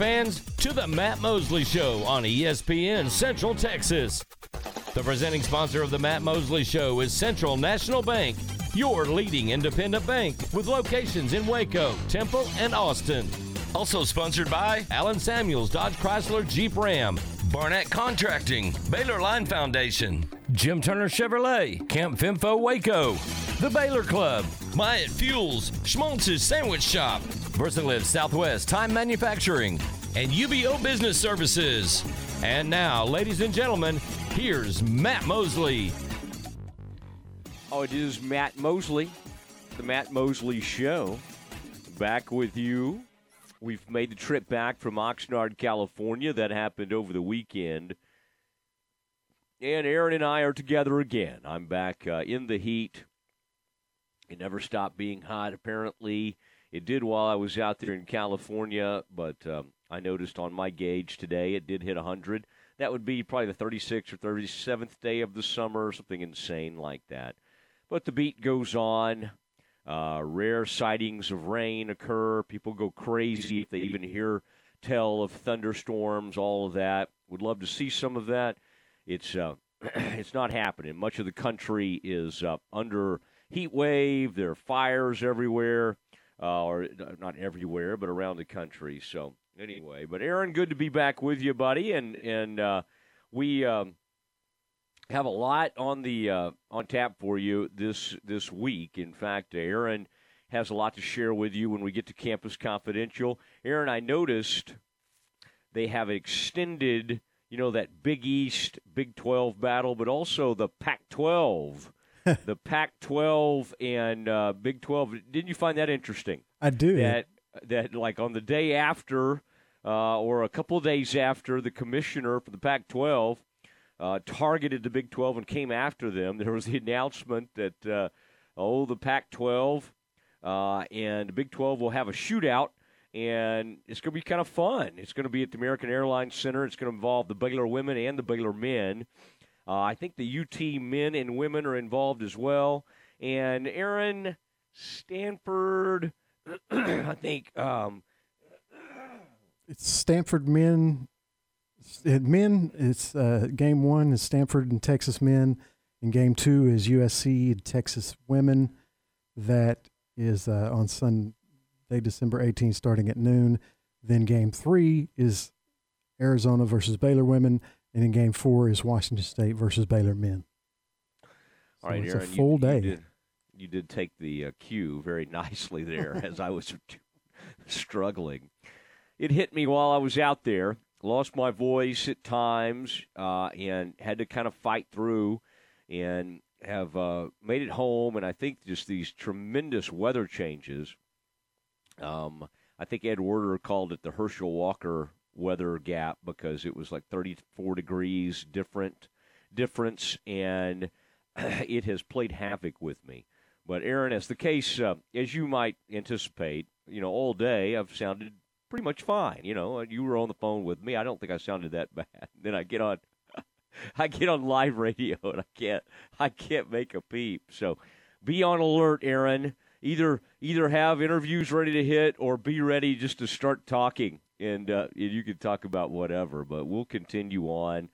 fans to the Matt Mosley Show on ESPN Central Texas. The presenting sponsor of the Matt Mosley Show is Central National Bank, your leading independent bank with locations in Waco, Temple, and Austin. Also sponsored by Allen Samuels Dodge Chrysler Jeep Ram, Barnett Contracting, Baylor Line Foundation, Jim Turner Chevrolet, Camp Fimfo Waco, The Baylor Club, Myatt Fuels, Schmaltz's Sandwich Shop, VersaLive Southwest Time Manufacturing, and UBO Business Services. And now, ladies and gentlemen, here's Matt Mosley. Oh, it is Matt Mosley, the Matt Mosley Show. Back with you. We've made the trip back from Oxnard, California. That happened over the weekend. And Aaron and I are together again. I'm back uh, in the heat. It never stopped being hot, apparently. It did while I was out there in California, but um, I noticed on my gauge today it did hit 100. That would be probably the 36th or 37th day of the summer, something insane like that. But the beat goes on. Uh, rare sightings of rain occur. People go crazy if they even hear tell of thunderstorms, all of that. Would love to see some of that. It's uh, it's not happening. Much of the country is uh, under heat wave. There are fires everywhere, uh, or not everywhere, but around the country. So anyway, but Aaron, good to be back with you, buddy. And and uh, we um, have a lot on the uh, on tap for you this this week. In fact, Aaron has a lot to share with you when we get to Campus Confidential. Aaron, I noticed they have extended, you know, that Big East Big 12 battle, but also the Pac 12. the Pac 12 and uh, Big 12. Didn't you find that interesting? I do. That, that like on the day after uh, or a couple of days after the commissioner for the Pac 12 uh, targeted the Big 12 and came after them, there was the announcement that, uh, oh, the Pac 12 uh, and the Big 12 will have a shootout, and it's going to be kind of fun. It's going to be at the American Airlines Center. It's going to involve the Baylor women and the Baylor men. Uh, I think the UT men and women are involved as well. And Aaron, Stanford, I think. Um, it's Stanford men. Men, it's uh, game one is Stanford and Texas men, and game two is USC and Texas women. That is uh, on Sunday, December 18th, starting at noon. Then game three is Arizona versus Baylor women, and then game four is Washington State versus Baylor men. So All right, it's Aaron, a full you, day. You did, you did take the uh, cue very nicely there as I was struggling. It hit me while I was out there. Lost my voice at times uh, and had to kind of fight through and have uh, made it home. And I think just these tremendous weather changes. Um, I think Ed Werder called it the Herschel Walker weather gap because it was like 34 degrees different difference, and it has played havoc with me. But Aaron, as the case, uh, as you might anticipate, you know, all day I've sounded pretty much fine. You know, you were on the phone with me. I don't think I sounded that bad. Then I get on, I get on live radio and I can't, I can't make a peep. So, be on alert, Aaron. Either either have interviews ready to hit or be ready just to start talking, and uh, you can talk about whatever. But we'll continue on,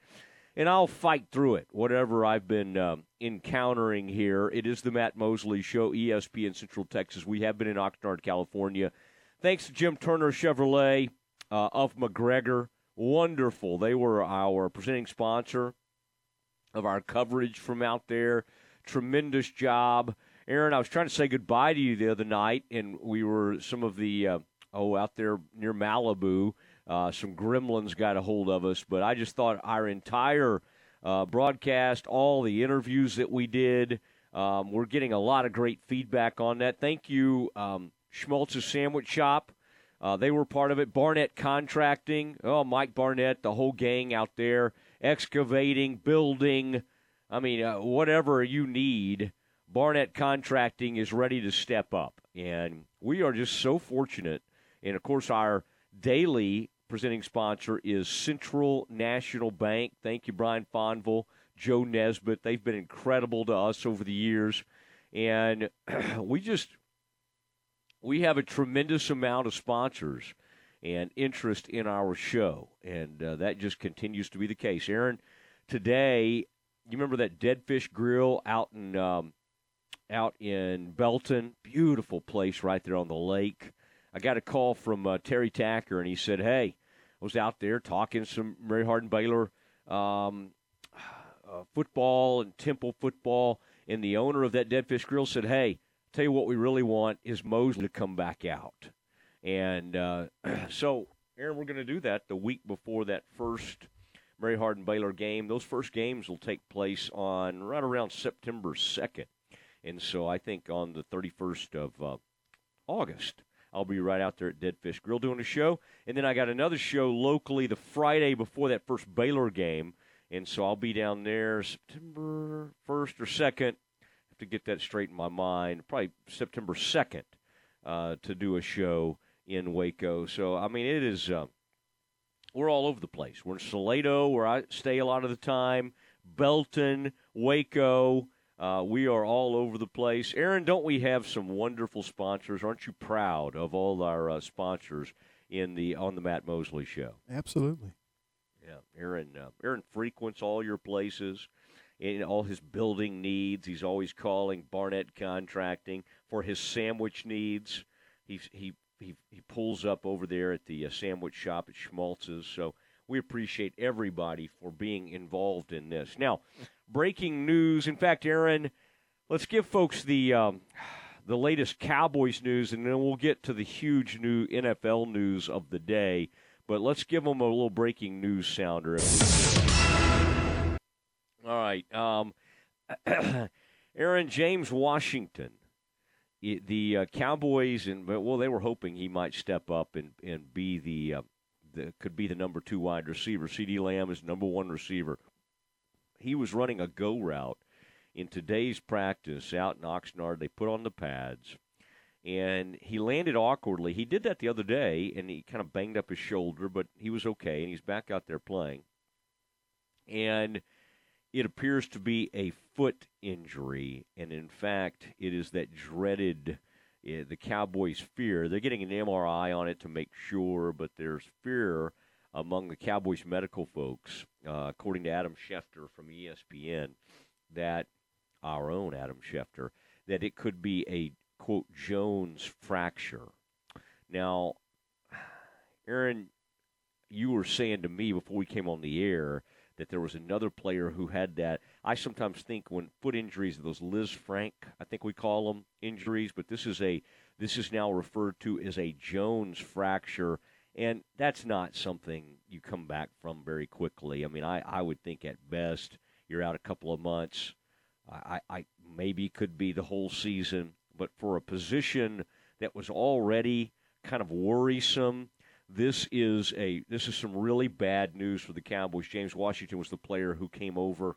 and I'll fight through it. Whatever I've been um, encountering here, it is the Matt Mosley Show, ESPN Central Texas. We have been in Oxnard, California. Thanks to Jim Turner Chevrolet uh, of McGregor. Wonderful. They were our presenting sponsor of our coverage from out there. Tremendous job. Aaron, I was trying to say goodbye to you the other night, and we were some of the, uh, oh, out there near Malibu. Uh, some gremlins got a hold of us, but I just thought our entire uh, broadcast, all the interviews that we did, um, we're getting a lot of great feedback on that. Thank you, um, Schmaltz's Sandwich Shop. Uh, they were part of it. Barnett Contracting. Oh, Mike Barnett, the whole gang out there, excavating, building. I mean, uh, whatever you need, Barnett Contracting is ready to step up. And we are just so fortunate. And of course, our daily presenting sponsor is Central National Bank. Thank you, Brian Fonville, Joe Nesbitt. They've been incredible to us over the years. And we just we have a tremendous amount of sponsors. and interest in our show, and uh, that just continues to be the case. Aaron, today, you remember that Dead Fish Grill out in um, out in Belton? Beautiful place right there on the lake. I got a call from uh, Terry Tacker, and he said, "Hey, I was out there talking some Mary Hardin Baylor um, uh, football and Temple football, and the owner of that Dead Fish Grill said, "Hey, tell you what, we really want is Mosley to come back out." And uh, so, Aaron, we're going to do that the week before that first Mary Hardin Baylor game. Those first games will take place on right around September 2nd. And so I think on the 31st of uh, August, I'll be right out there at Dead Fish Grill doing a show. And then I got another show locally the Friday before that first Baylor game. And so I'll be down there September 1st or 2nd. have to get that straight in my mind. Probably September 2nd uh, to do a show in Waco. So, I mean, it is. Uh, we're all over the place. We're in Salado, where I stay a lot of the time, Belton, Waco. Uh, we are all over the place. Aaron, don't we have some wonderful sponsors? Aren't you proud of all our uh, sponsors in the on the Matt Mosley show? Absolutely. Yeah, Aaron. Uh, Aaron frequents all your places, in all his building needs. He's always calling Barnett Contracting for his sandwich needs. He he he, he pulls up over there at the uh, sandwich shop at Schmaltz's. So we appreciate everybody for being involved in this. Now, breaking news. In fact, Aaron, let's give folks the um, the latest Cowboys news, and then we'll get to the huge new NFL news of the day. But let's give them a little breaking news sounder. All right, um, Aaron James Washington the uh, Cowboys and well, they were hoping he might step up and and be the, uh, the could be the number two wide receiver. CeeDee Lamb is number one receiver. He was running a go route in today's practice out in Oxnard. They put on the pads, and he landed awkwardly. He did that the other day, and he kind of banged up his shoulder, but he was okay, and he's back out there playing. And it appears to be a foot injury, and in fact, it is that dreaded. Uh, the Cowboys' fear. They're getting an MRI on it to make sure, but there's fear among the Cowboys medical folks, uh, according to Adam Schefter from ESPN, that our own Adam Schefter, that it could be a quote Jones fracture. Now, Aaron, you were saying to me before we came on the air that there was another player who had that. I sometimes think when foot injuries, those Lisfranc, I think we call them injuries, but this is a this is now referred to as a Jones fracture, and that's not something you come back from very quickly. I mean, I, I would think at best you're out a couple of months. I, I maybe could be the whole season, but for a position that was already kind of worrisome this is a this is some really bad news for the Cowboys. James Washington was the player who came over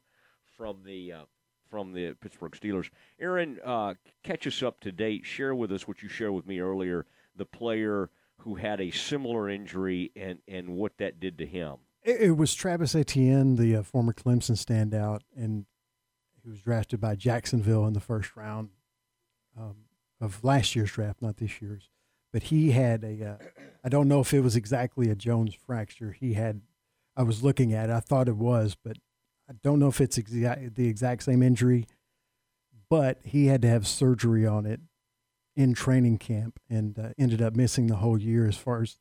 from the uh, from the Pittsburgh Steelers. Aaron, uh, catch us up to date. Share with us what you shared with me earlier. The player who had a similar injury and and what that did to him. It, it was Travis Etienne, the uh, former Clemson standout, and he was drafted by Jacksonville in the first round um, of last year's draft, not this year's but he had a. Uh, I don't know if it was exactly a Jones fracture. He had, I was looking at it. I thought it was, but I don't know if it's exa- the exact same injury. But he had to have surgery on it in training camp and uh, ended up missing the whole year. As far as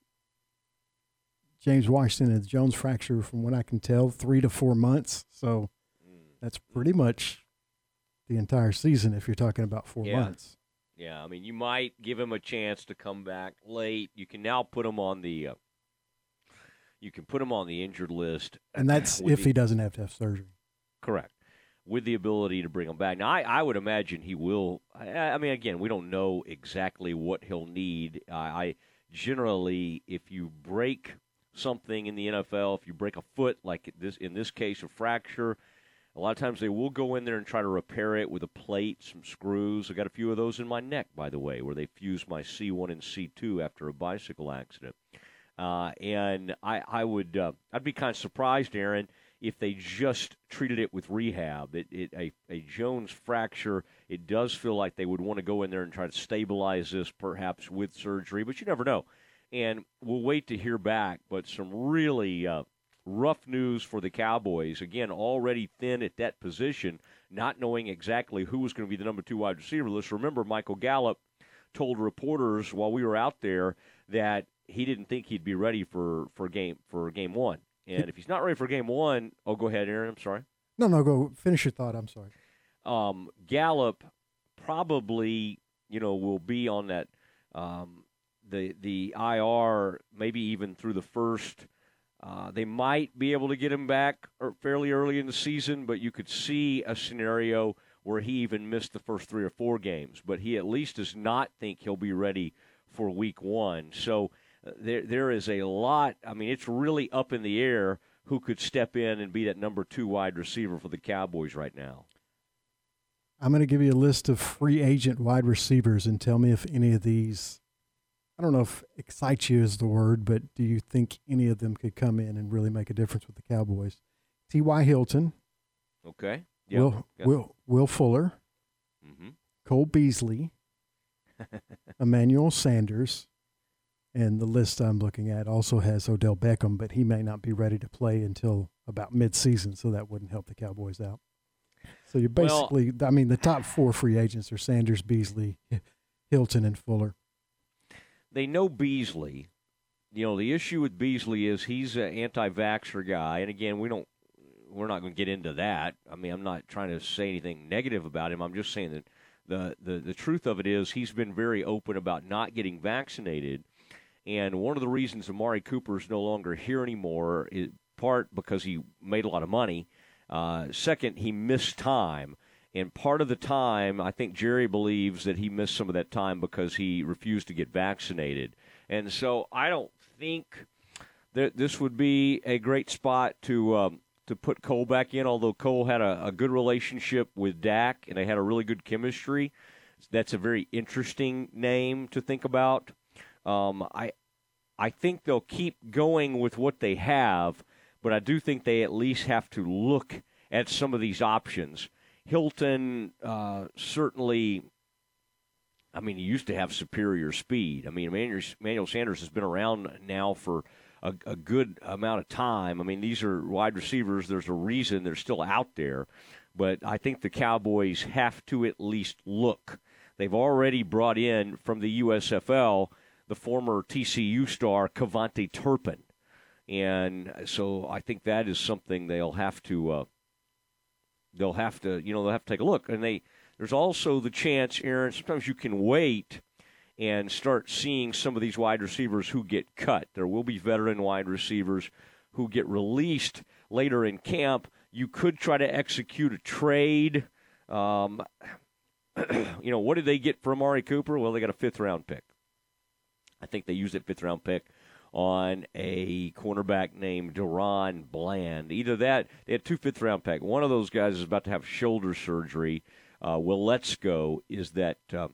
James Washington and Jones fracture, from what I can tell, three to four months. So mm. that's pretty much the entire season if you're talking about four yeah. months. Yeah, I mean, you might give him a chance to come back late. You can now put him on the. Uh, you can put him on the injured list, and that's if the, he doesn't have to have surgery. Correct, with the ability to bring him back. Now, I, I would imagine he will. I, I, mean, again, we don't know exactly what he'll need. I, I generally, if you break something in the NFL, if you break a foot, like this in this case, a fracture a lot of times they will go in there and try to repair it with a plate, some screws. I got a few of those in my neck, by the way, where they fused my C1 and C2 after a bicycle accident. Uh, and I, I would, uh, I'd be kind of surprised, Aaron, if they just treated it with rehab. It, it, a, a Jones fracture, it does feel like they would want to go in there and try to stabilize this, perhaps with surgery, but you never know. and we'll wait to hear back. But some really uh, rough news for the Cowboys. Again, already thin at that position, not knowing exactly who was going to be the number two wide receiver. Let's remember Michael Gallup told reporters while we were out there that he didn't think he'd be ready for, for game for game one. And if he's not ready for game one, oh, go ahead, Aaron. I'm sorry. No, no, go finish your thought. I'm sorry. Um, Gallup probably, you know, will be on that um, the the IR maybe even through the first. Uh, they might be able to get him back fairly early in the season, but you could see a scenario where he even missed the first three or four games. But he at least does not think he'll be ready for Week One. So there there is a lot. I mean, it's really up in the air who could step in and be that number two wide receiver for the Cowboys right now. I'm going to give you a list of free agent wide receivers and tell me if any of these, I don't know if excite you is the word, but do you think any of them could come in and really make a difference with the Cowboys? T.Y. Hilton. Okay. Yep. Will, yep. Will, Will Fuller. Mm-hmm. Cole Beasley. Emmanuel Sanders. And the list I'm looking at also has Odell Beckham, but he may not be ready to play until about midseason, so that wouldn't help the Cowboys out. So you're basically, well, I mean, the top four free agents are Sanders, Beasley, Hilton, and Fuller. They know Beasley. You know, the issue with Beasley is he's an anti-vaxxer guy, and again, we don't, we're not going to get into that. I mean, I'm not trying to say anything negative about him. I'm just saying that the the the truth of it is he's been very open about not getting vaccinated, and one of the reasons Amari Cooper is no longer here anymore is part because he made a lot of money uh, second, he missed time. And part of the time, I think Jerry believes that he missed some of that time because he refused to get vaccinated. And so I don't think that this would be a great spot to um, to put Cole back in. Although Cole had a, a good relationship with Dak and they had a really good chemistry, that's a very interesting name to think about. Um, I I think they'll keep going with what they have but I do think they at least have to look at some of these options. Hilton uh, certainly. I mean, he used to have superior speed. I mean, Emmanuel Sanders has been around now for a, a, good amount of time. I mean, these are wide receivers. There's a reason they're still out there. But I think the Cowboys have to at least look. They've already brought in from the USFL the former TCU star KaVontae Turpin and so I think that is something they'll have to uh, they'll have to you know they'll have to take a look. And they there's also the chance, Aaron. Sometimes you can wait and start seeing some of these wide receivers who get cut. There will be veteran wide receivers who get released later in camp. You could try to execute a trade. Um, you know, what did they get for Amari Cooper? Well, they got a fifth round pick. I think they used that fifth round pick on a cornerback named DaRon Bland. Either that, they had two fifth round pick. One of those guys is about to have shoulder surgery. Uh, go. is that uh,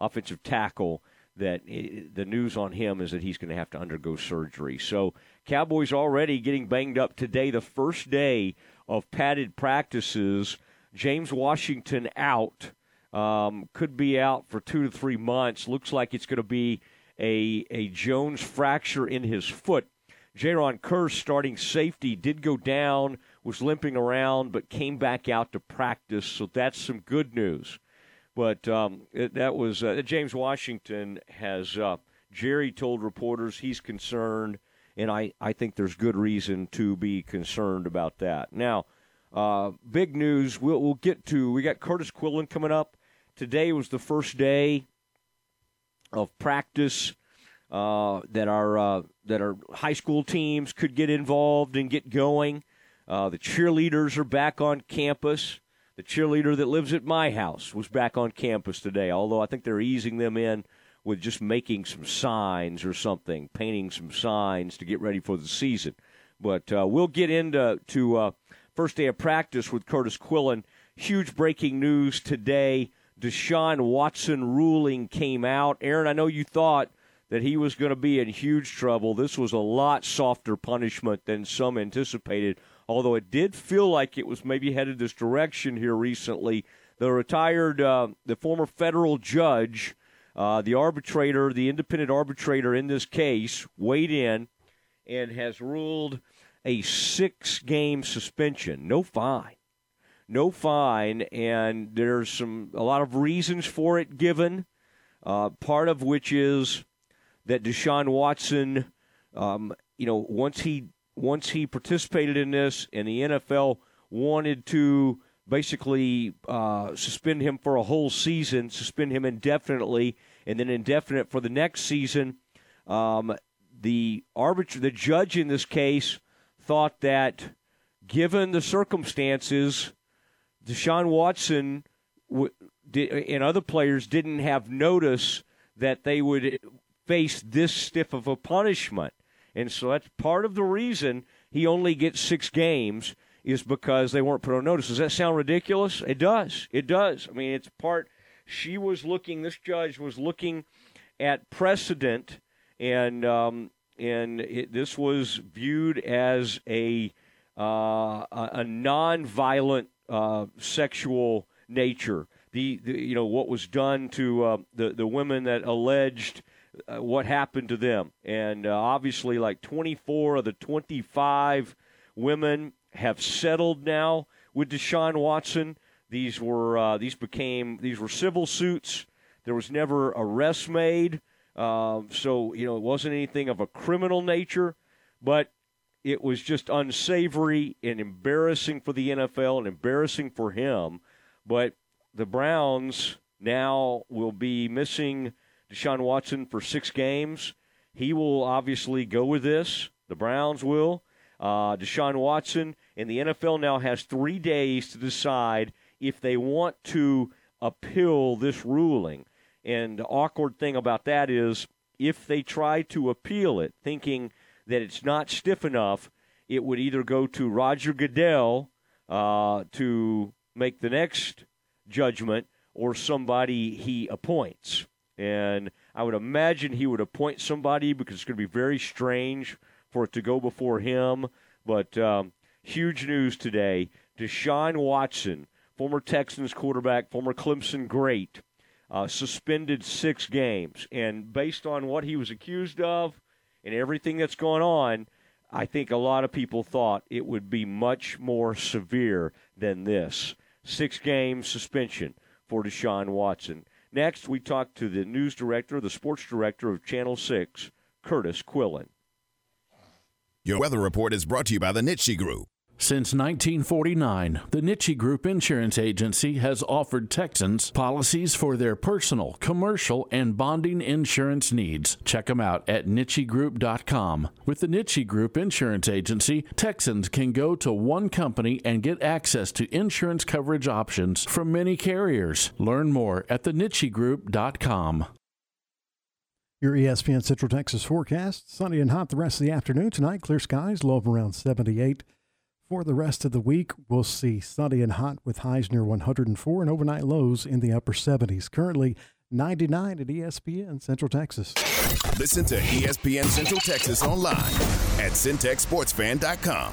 offensive tackle that it, the news on him is that he's going to have to undergo surgery. So Cowboys already getting banged up today, the first day of padded practices. James Washington out. Um, could be out for two to three months. Looks like it's going to be a, a Jones fracture in his foot. Jayron Kearse, starting safety, did go down, was limping around, but came back out to practice. So that's some good news. But um, it, that was uh, James Washington has. Uh, Jerry told reporters he's concerned, and I, I think there's good reason to be concerned about that. Now, uh, big news. We'll, we'll get to. We got Curtis Quillen coming up. Today was the first day of practice uh, that our uh, that our high school teams could get involved and get going. Uh, the cheerleaders are back on campus. The cheerleader that lives at my house was back on campus today. Although I think they're easing them in with just making some signs or something, painting some signs to get ready for the season. But uh, we'll get into to uh, first day of practice with Curtis Quillen. Huge breaking news today. Deshaun Watson ruling came out. Aaron, I know you thought that he was going to be in huge trouble. This was a lot softer punishment than some anticipated, although it did feel like it was maybe headed this direction here recently. The retired, uh, the former federal judge Uh, the arbitrator, the independent arbitrator in this case, weighed in and has ruled a six game suspension, no fine. No fine, and there's some a lot of reasons for it given. Uh, part of which is that Deshaun Watson, um, you know, once he once he participated in this, and the NFL wanted to basically uh, suspend him for a whole season, suspend him indefinitely, and then indefinite for the next season. Um, the arbiter, the judge in this case, thought that given the circumstances, Deshaun Watson w- and other players didn't have notice that they would face this stiff of a punishment. And so that's part of the reason he only gets six games is because they weren't put on notice. Does that sound ridiculous? It does. It does. I mean, it's part. She was looking. This judge was looking at precedent, and um, and it, this was viewed as a uh, a non-violent uh, sexual nature. The, the, you know what was done to uh, the the women that alleged uh, what happened to them, and uh, obviously, like 24 of the 25 women have settled now with Deshaun Watson. These were uh, these became these were civil suits. There was never arrest made, uh, so you know it wasn't anything of a criminal nature, but it was just unsavory and embarrassing for the NFL and embarrassing for him. But the Browns now will be missing Deshaun Watson for six games. He will obviously go with this. The Browns will. Uh, Deshaun Watson and the NFL now has three days to decide if they want to appeal this ruling. And the awkward thing about that is if they try to appeal it, thinking that it's not stiff enough, it would either go to Roger Goodell uh, to make the next judgment or somebody he appoints. And I would imagine he would appoint somebody because it's going to be very strange for it to go before him. But um, huge news today. Deshaun Watson, former Texans quarterback, former Clemson great, uh, suspended six games. And based on what he was accused of and everything that's going on, I think a lot of people thought it would be much more severe than this. Six game suspension for Deshaun Watson. Next, we talk to the news director, the sports director of Channel 6, Curtis Quillen. Your weather report is brought to you by the Nitsche Group. Since 1949, the Nitsche Group Insurance Agency has offered Texans policies for their personal, commercial, and bonding insurance needs. Check them out at NitscheGroup.com. With the Nitsche Group Insurance Agency, Texans can go to one company and get access to insurance coverage options from many carriers. Learn more at thenitschegroup.com. Your ESPN Central Texas forecast sunny and hot the rest of the afternoon tonight. Clear skies, low of around 78. For the rest of the week, we'll see sunny and hot with highs near 104 and overnight lows in the upper 70s. Currently 99 at ESPN Central Texas. Listen to ESPN Central Texas online at centexsportsfan.com.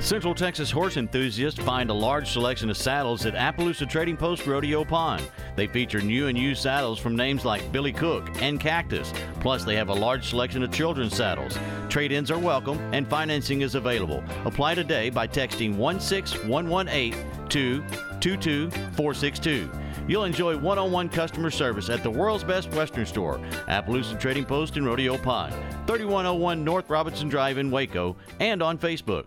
Central Texas horse enthusiasts find a large selection of saddles at Appaloosa Trading Post Rodeo Pond. They feature new and used saddles from names like Billy Cook and Cactus. Plus, they have a large selection of children's saddles. Trade ins are welcome and financing is available. Apply today by texting 16118 to 22462. You'll enjoy one on one customer service at the world's best Western store, Appaloosa Trading Post in Rodeo Pond, 3101 North Robinson Drive in Waco, and on Facebook.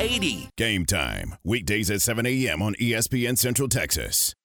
8080. Game time. Weekdays at 7 a.m. on ESPN Central Texas.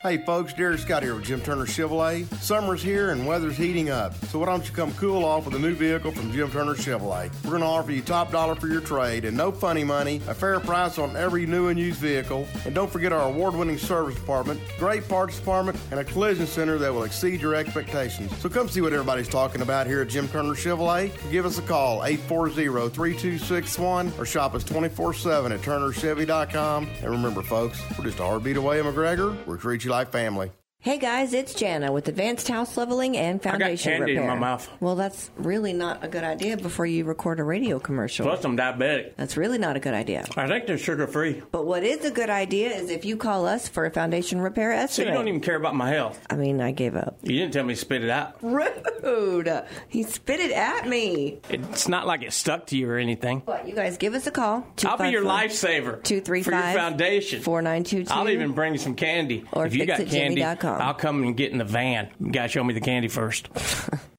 Hey folks, Derek Scott here with Jim Turner Chevrolet. Summer's here and weather's heating up, so why don't you come cool off with a new vehicle from Jim Turner Chevrolet? We're going to offer you top dollar for your trade and no funny money, a fair price on every new and used vehicle, and don't forget our award-winning service department, great parts department, and a collision center that will exceed your expectations. So come see what everybody's talking about here at Jim Turner Chevrolet. Give us a call 840-3261 or shop us 24/7 at turnerchevy.com. And remember, folks, we're just a heartbeat away, McGregor. We treat like family. Hey guys, it's Jana with Advanced House Leveling and Foundation I got candy in Repair. my mouth. Well, that's really not a good idea before you record a radio commercial. Plus, I'm diabetic. That's really not a good idea. I think they're sugar free. But what is a good idea is if you call us for a foundation repair estimate. So you don't even care about my health. I mean, I gave up. You didn't tell me to spit it out. Rude. He spit it at me. It's not like it stuck to you or anything. But you guys give us a call. I'll be your lifesaver. Two three for your foundation. four nine two two. I'll even bring you some candy. Or if you got candy, fixitjimmy.com. I'll come and get in the van. You gotta show me the candy first.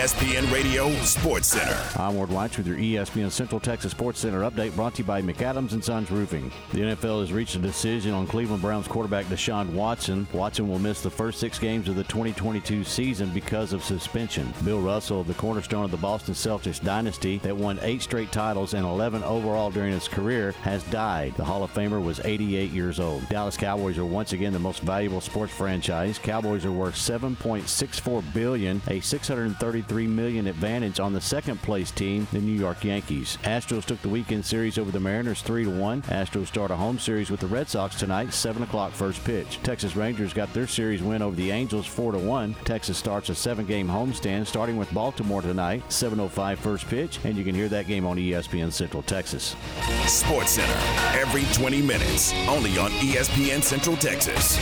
ESPN Radio Sports Center. I'm Ward Weitz with your ESPN Central Texas Sports Center update brought to you by McAdams and Sons Roofing. The NFL has reached a decision on Cleveland Browns quarterback Deshaun Watson. Watson will miss the first six games of the 2022 season because of suspension. Bill Russell, the cornerstone of the Boston Celtics dynasty that won eight straight titles and 11 overall during his career, has died. The Hall of Famer was 88 years old. Dallas Cowboys are once again the most valuable sports franchise. Cowboys are worth 7.64 billion, a 633 million advantage on the second place team, the New York Yankees. Astros took the weekend series over the Mariners 3 to 1. Astros start a home series with the Red Sox tonight, 7 o'clock first pitch. Texas Rangers got their series win over the Angels 4 to 1. Texas starts a seven game homestand starting with Baltimore tonight, 7.05 first pitch, and you can hear that game on ESPN Central Texas. Sports Center every 20 minutes, only on ESPN Central Texas.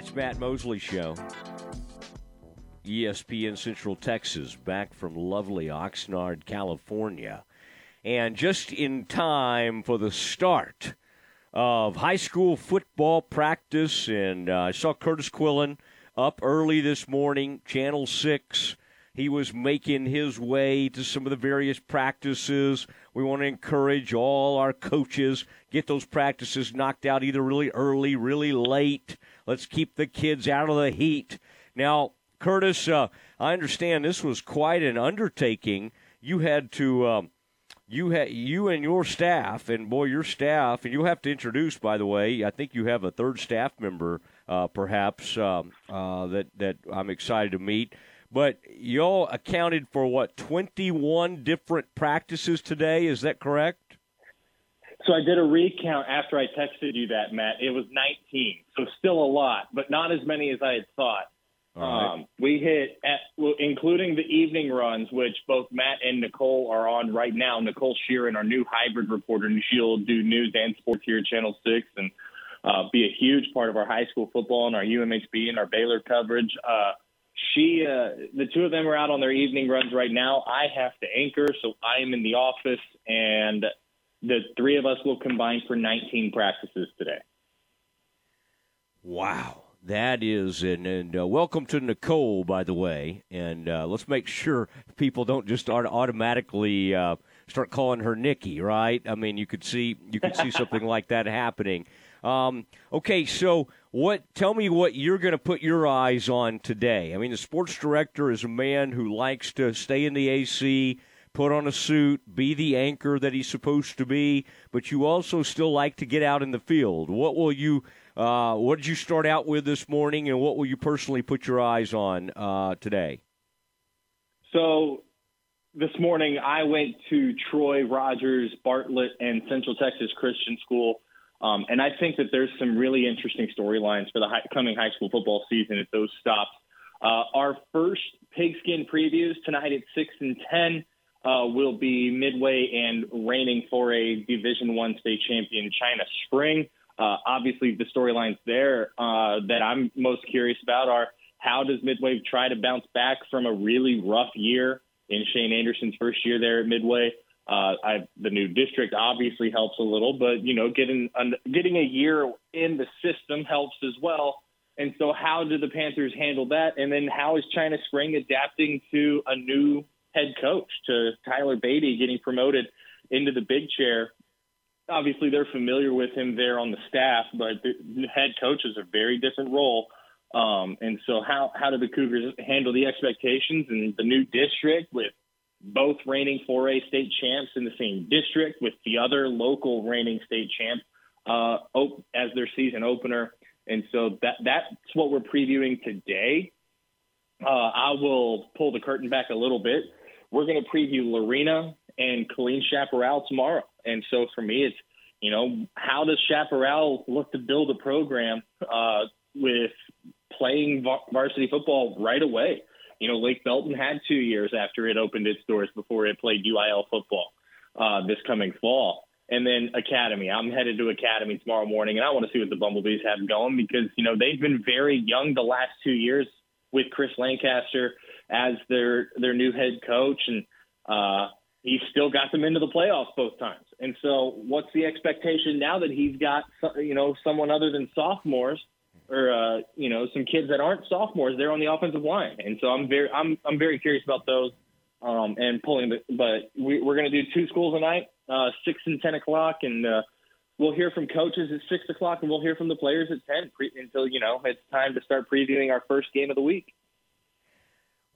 It's Matt Mosley Show. ESPN Central Texas, back from lovely Oxnard, California. And just in time for the start of high school football practice. And uh, I saw Curtis Quillen up early this morning, Channel 6. He was making his way to some of the various practices. We want to encourage all our coaches get those practices knocked out either really early, really late. Let's keep the kids out of the heat. Now, Curtis, uh, I understand this was quite an undertaking. You had to, um, you had you and your staff, and boy, your staff, and you have to introduce. By the way, I think you have a third staff member, uh, perhaps um, uh, that that I'm excited to meet. But y'all accounted for what 21 different practices today. Is that correct? So I did a recount after I texted you that, Matt. It was 19, so still a lot, but not as many as I had thought. Right. Um, we hit, at, well, including the evening runs, which both Matt and Nicole are on right now. Nicole Sheeran, our new hybrid reporter, and she'll do news and sports here at Channel 6 and uh, be a huge part of our high school football and our UMHB and our Baylor coverage. Uh, she, uh, the two of them are out on their evening runs right now. I have to anchor, so I am in the office, and the three of us will combine for 19 practices today. Wow. That is, and, and uh, welcome to Nicole, by the way. And uh, let's make sure people don't just automatically uh, start calling her Nikki, right? I mean, you could see you could see something like that happening. Um, okay, so what? Tell me what you're going to put your eyes on today. I mean, the sports director is a man who likes to stay in the AC, put on a suit, be the anchor that he's supposed to be, but you also still like to get out in the field. What will you? Uh, what did you start out with this morning, and what will you personally put your eyes on uh, today? So this morning I went to Troy, Rogers, Bartlett, and Central Texas Christian School. Um, and I think that there's some really interesting storylines for the high, coming high school football season at those stops. Uh, our first pigskin previews tonight at six and ten uh, will be Midway and reigning for a Division One state champion China Spring. Uh, obviously, the storylines there uh, that I'm most curious about are how does Midway try to bounce back from a really rough year in Shane Anderson's first year there at Midway? Uh, I, the new district obviously helps a little, but you know, getting getting a year in the system helps as well. And so, how do the Panthers handle that? And then, how is China Spring adapting to a new head coach, to Tyler Beatty getting promoted into the big chair? Obviously, they're familiar with him there on the staff, but the head coach is a very different role. Um, and so, how how do the Cougars handle the expectations and the new district with both reigning 4A state champs in the same district with the other local reigning state champ uh, as their season opener. And so that that's what we're previewing today. Uh, I will pull the curtain back a little bit. We're going to preview Lorena and Killeen Chaparral tomorrow. And so for me, it's, you know, how does Chaparral look to build a program uh, with playing varsity football right away? You know, Lake Belton had two years after it opened its doors before it played UIL football uh, this coming fall. And then Academy. I'm headed to Academy tomorrow morning, and I want to see what the Bumblebees have going because, you know, they've been very young the last two years with Chris Lancaster as their their new head coach, and uh, he still got them into the playoffs both times. And so, what's the expectation now that he's got you know someone other than sophomores or uh, you know some kids that aren't sophomores there on the offensive line, and so I'm very I'm I'm very curious about those um, and pulling the. But we, we're going to do two schools tonight, uh, six and ten o'clock, and uh, we'll hear from coaches at six o'clock, and we'll hear from the players at ten pre- until you know it's time to start previewing our first game of the week.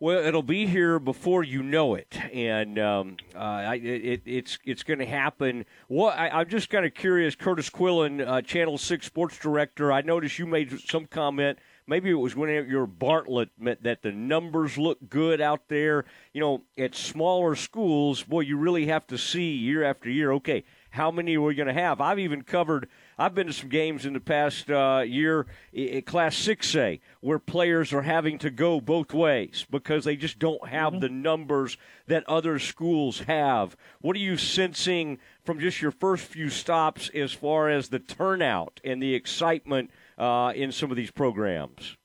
Well, it'll be here before you know it, and um, uh, I, it, it's it's going to happen. What I, am just kind of curious, Curtis Quillen, uh, Channel Six sports director. I noticed you made some comment. Maybe it was when your Bartlett meant that the numbers look good out there. You know, at smaller schools, boy, you really have to see year after year. Okay, how many are we going to have? I've even covered. I've been to some games in the past uh, year, at Class 6A, where players are having to go both ways because they just don't have mm-hmm. the numbers that other schools have. What are you sensing from just your first few stops as far as the turnout and the excitement uh, in some of these programs?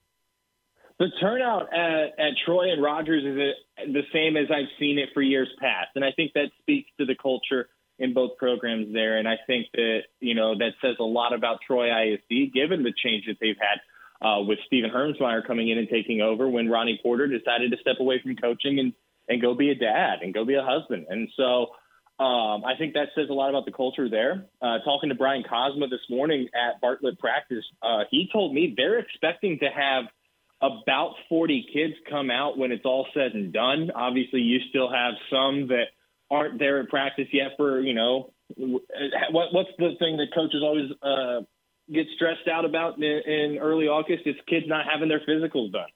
The turnout at, at Troy and Rogers is the same as I've seen it for years past, and I think that speaks to the culture in both programs there. And I think that, you know, that says a lot about Troy ISD, given the change that they've had uh, with Stephen Hermsmeyer coming in and taking over when Ronnie Porter decided to step away from coaching and, and go be a dad and go be a husband. And so um, I think that says a lot about the culture there. Uh, talking to Brian Cosma this morning at Bartlett practice, uh, he told me they're expecting to have about 40 kids come out when it's all said and done. Obviously, you still have some that – aren't there at practice yet for you know what what's the thing that coaches always uh, get stressed out about in, in early August? It's kids not having their physicals done.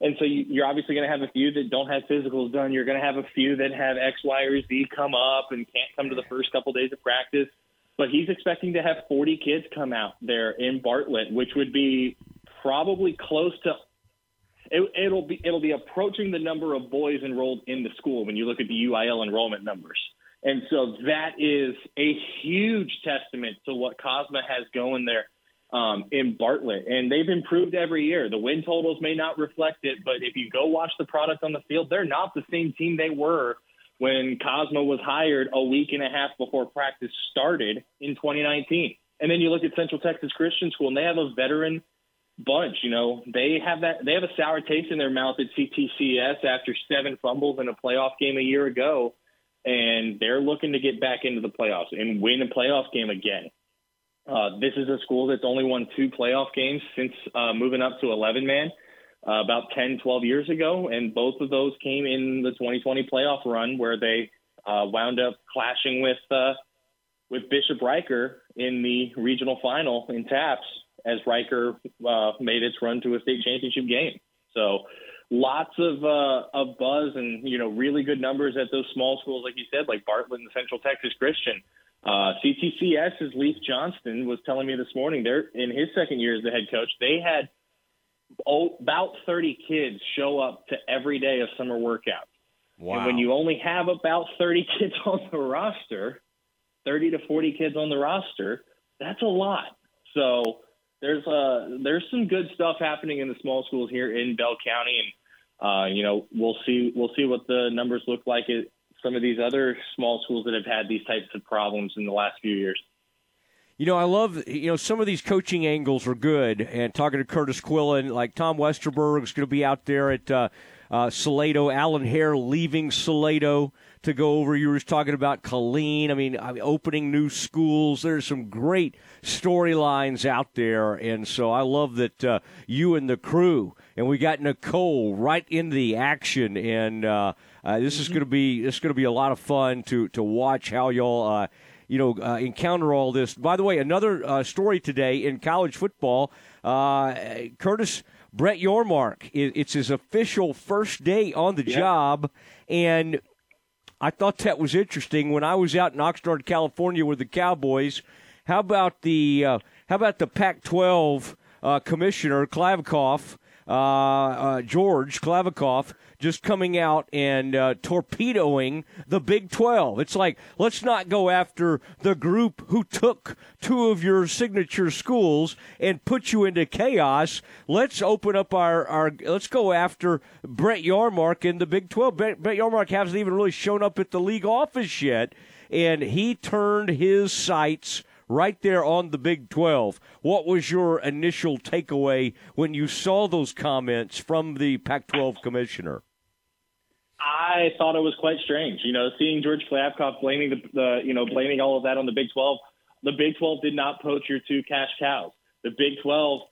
And so you, are obviously going to have a few that don't have physicals done. You're going to have a few that have X, Y, or Z come up and can't come to the first couple days of practice. But he's expecting to have 40 kids come out there in Bartlett, which would be probably close to it, will be it'll be approaching the number of boys enrolled in the school when you look at the UIL enrollment numbers. And so that is a huge testament to what Cosma has going there um, in Bartlett. And they've improved every year. The win totals may not reflect it, but if you go watch the product on the field, they're not the same team they were when Cosma was hired a week and a half before practice started in 2019. And then you look at Central Texas Christian School, and they have a veteran – bunch. You know, they have that they have a sour taste in their mouth at CTCS after seven fumbles in a playoff game a year ago. and they're looking to get back into the playoffs and win a playoff game again. Uh, this is a school that's only won two playoff games since uh, moving up to 11 man uh, about 10, 12 years ago, and both of those came in the 2020 playoff run where they uh, wound up clashing with uh, with Bishop Reicher in the regional final in TAPPS as Reicher uh, made its run to a state championship game. So lots of uh, of buzz and you know really good numbers at those small schools, like you said, like Bartlett and Central Texas Christian. Uh, CTCS's Leaf Johnston was telling me this morning they're in his second year as the head coach. They had oh, about 30 kids show up to every day of summer workouts. Wow. And when you only have about 30 kids on the roster, 30 to 40 kids on the roster, that's a lot. So there's uh there's some good stuff happening in the small schools here in Bell County, and uh, you know we'll see we'll see what the numbers look like at some of these other small schools that have had these types of problems in the last few years. You know, I love, you know, some of these coaching angles are good. And talking to Curtis Quillen, like Tom Westerberg is going to be out there at uh, uh, Salado. Alan Hare leaving Salado to go over. You were talking about Killeen. I mean, I mean, opening new schools. There's some great storylines out there. And so I love that uh, you and the crew, and we got Nicole right in the action. And uh, uh, this is going to be this is going to be a lot of fun to to watch how y'all uh, you know, uh, encounter all this. By the way, another uh, story today in college football. Uh, Curtis Brett Yormark, it's his official first day on the yeah. job, and I thought that was interesting. When I was out in Oxnard, California, with the Cowboys, how about the uh, how about the Pac-12 uh, commissioner Kliavkoff, uh, George Kliavkoff? Just coming out and uh, torpedoing the Big 12. It's like, let's not go after the group who took two of your signature schools and put you into chaos. Let's open up our, our let's go after Brett Yormark in the Big 12. Brett, Brett Yormark hasn't even really shown up at the league office yet, and he turned his sights right there on the Big 12. What was your initial takeaway when you saw those comments from the Pac 12 commissioner? I thought it was quite strange. You know, seeing George Kliavkoff blaming the, the, you know, blaming all of that on the Big 12. The Big 12 did not poach your two cash cows. The Big 12,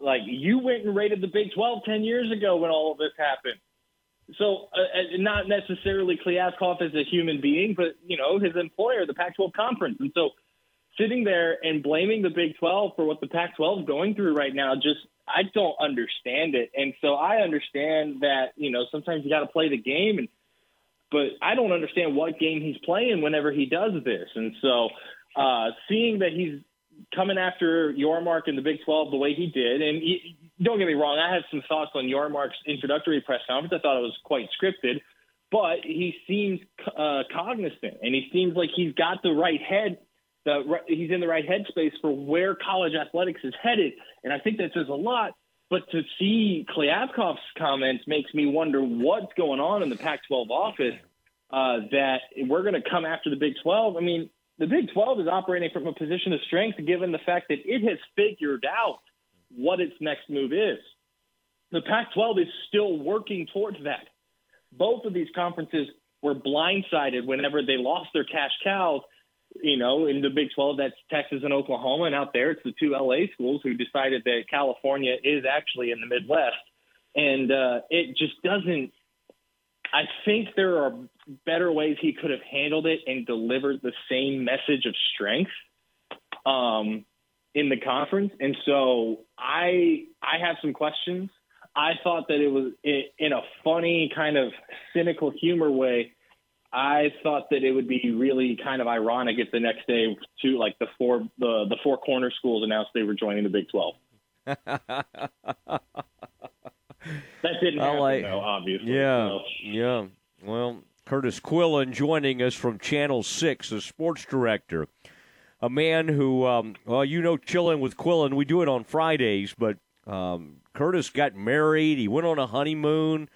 like, you went and rated the Big 12 10 years ago when all of this happened. So, uh, uh not necessarily Kliavkoff as a human being, but, you know, his employer, the Pac 12 conference. And so, sitting there and blaming the Big 12 for what the Pac 12 is going through right now just I don't understand it. And so I understand that, you know, sometimes you got to play the game and but I don't understand what game he's playing whenever he does this. And so uh seeing that he's coming after Yormark in the Big 12 the way he did and he, don't get me wrong, I had some thoughts on Yormark's introductory press conference. I thought it was quite scripted, but he seems uh, cognizant and he seems like he's got the right head the he's in the right headspace for where college athletics is headed, and I think that says a lot. But to see Kliavkoff's comments makes me wonder what's going on in the Pac-12 office. Uh, that we're going to come after the Big 12. I mean, the Big 12 is operating from a position of strength, given the fact that it has figured out what its next move is. The Pac 12 is still working towards that. Both of these conferences were blindsided whenever they lost their cash cows you know, in the Big 12, that's Texas and Oklahoma. And out there, it's the two LA schools who decided that California is actually in the Midwest. And uh, it just doesn't, I think there are better ways he could have handled it and delivered the same message of strength um, in the conference. And so I, I have some questions. I thought that it was in a funny, kind of cynical humor way I thought that it would be really kind of ironic if the next day, two like the four the the four corner schools announced they were joining the Big Twelve. that didn't happen, like, though, obviously. Yeah, so. yeah. Well, Curtis Quillen joining us from Channel Six, the sports director, a man who, um, well, you know, chilling with Quillen. We do it on Fridays, but um, Curtis got married. He went on a honeymoon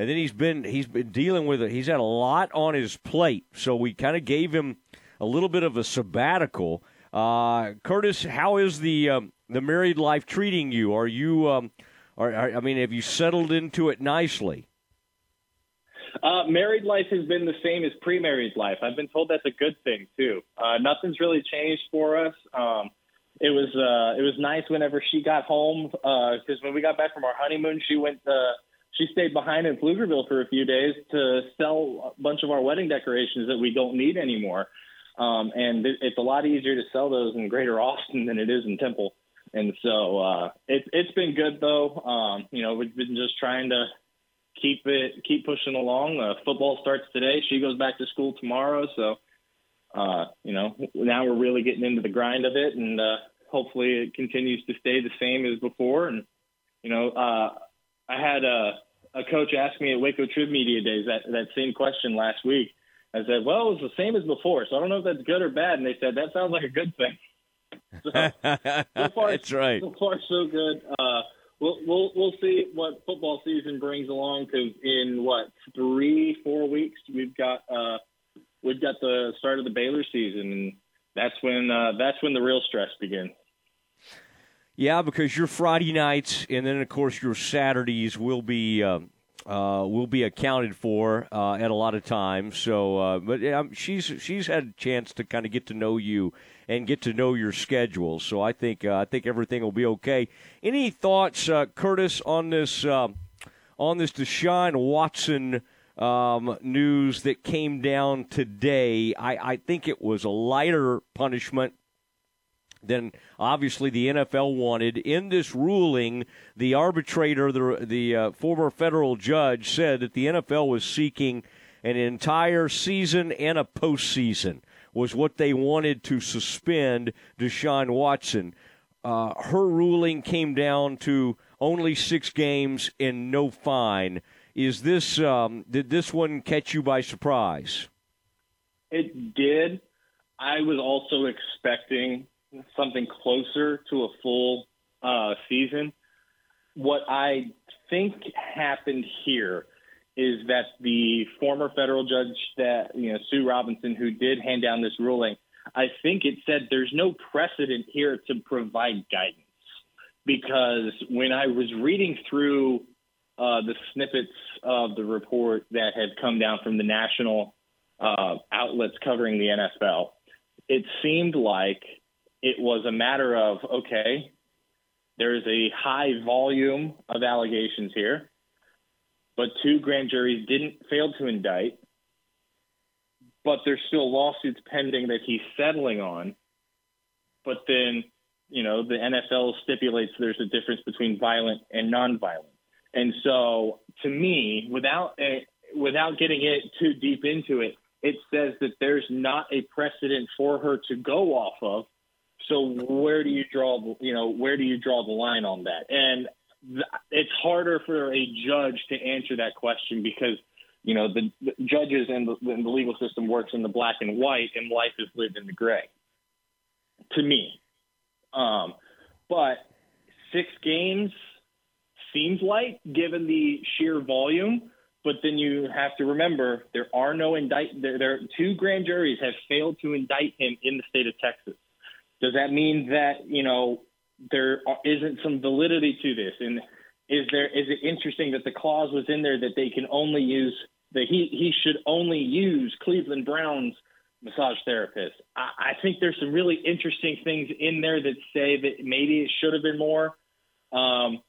and then he's been he's been dealing with it. He's had a lot on his plate, so we kind of gave him a little bit of a sabbatical. Uh, Curtis, how is the um, the married life treating you? Are you um, are, are, I mean, have you settled into it nicely? Uh, married life has been the same as pre-married life. I've been told that's a good thing too. Uh, nothing's really changed for us. Um, it was uh, it was nice whenever she got home because when we got back from our honeymoon, she went. Uh, she stayed behind in Pflugerville for a few days to sell a bunch of our wedding decorations that we don't need anymore. Um, and it, it's a lot easier to sell those in Greater Austin than it is in Temple. And so uh, it, it's been good though. Um, you know, we've been just trying to keep it keep pushing along. Uh, football starts today. She goes back to school tomorrow. So uh, you know, now we're really getting into the grind of it, and uh, hopefully it continues to stay the same as before. And you know, uh, I had a, a coach ask me at Waco Trib Media Days that that same question last week. I said, "Well, it was the same as before, so I don't know if that's good or bad." And they said, "That sounds like a good thing." So, so far, That's right. So far, so good. Uh, we'll we'll we'll see what football season brings along because in what three four weeks we've got uh, we've got the start of the Baylor season, and that's when uh, that's when the real stress begins. Yeah, because your Friday nights and then of course your Saturdays will be uh, uh, will be accounted for uh, at a lot of times. So, uh, but she's she's had a chance to kind of get to know you and get to know your schedule. So I think uh, I think everything will be okay. Any thoughts, uh, Curtis, on this uh, on this Deshaun Watson? Um, news that came down today. I, I think it was a lighter punishment than obviously the NFL wanted. In this ruling, the arbitrator, the the uh, former federal judge, said that the NFL was seeking an entire season and a postseason was what they wanted to suspend Deshaun Watson. Uh, her ruling came down to only six games and no fine. Is this um, did this one catch you by surprise? It did. I was also expecting something closer to a full uh, season. What I think happened here is that the former federal judge that you know Sue Robinson, who did hand down this ruling, I think it said there's no precedent here to provide guidance because when I was reading through uh, the snippets of the report that had come down from the national uh, outlets covering the NFL, it seemed like it was a matter of okay, there's a high volume of allegations here, but two grand juries didn't fail to indict, but there's still lawsuits pending that he's settling on. But then, you know, the NFL stipulates there's a difference between violent and nonviolent. And so, to me, without a, without getting it too deep into it, it says that there's not a precedent for her to go off of. So where do you draw, you know, where do you draw the line on that? And th- it's harder for a judge to answer that question because, you know, the, the judges and the, and the legal system works in the black and white, and life is lived in the gray. To me, um, but six games seems light given the sheer volume. But then you have to remember there are no indict. There, there two grand juries have failed to indict him in the state of Texas. Does that mean that you know there isn't some validity to this? And is there is it interesting that the clause was in there that they can only use that he he should only use Cleveland Browns massage therapist? I, I think there's some really interesting things in there that say that maybe it should have been more. Um,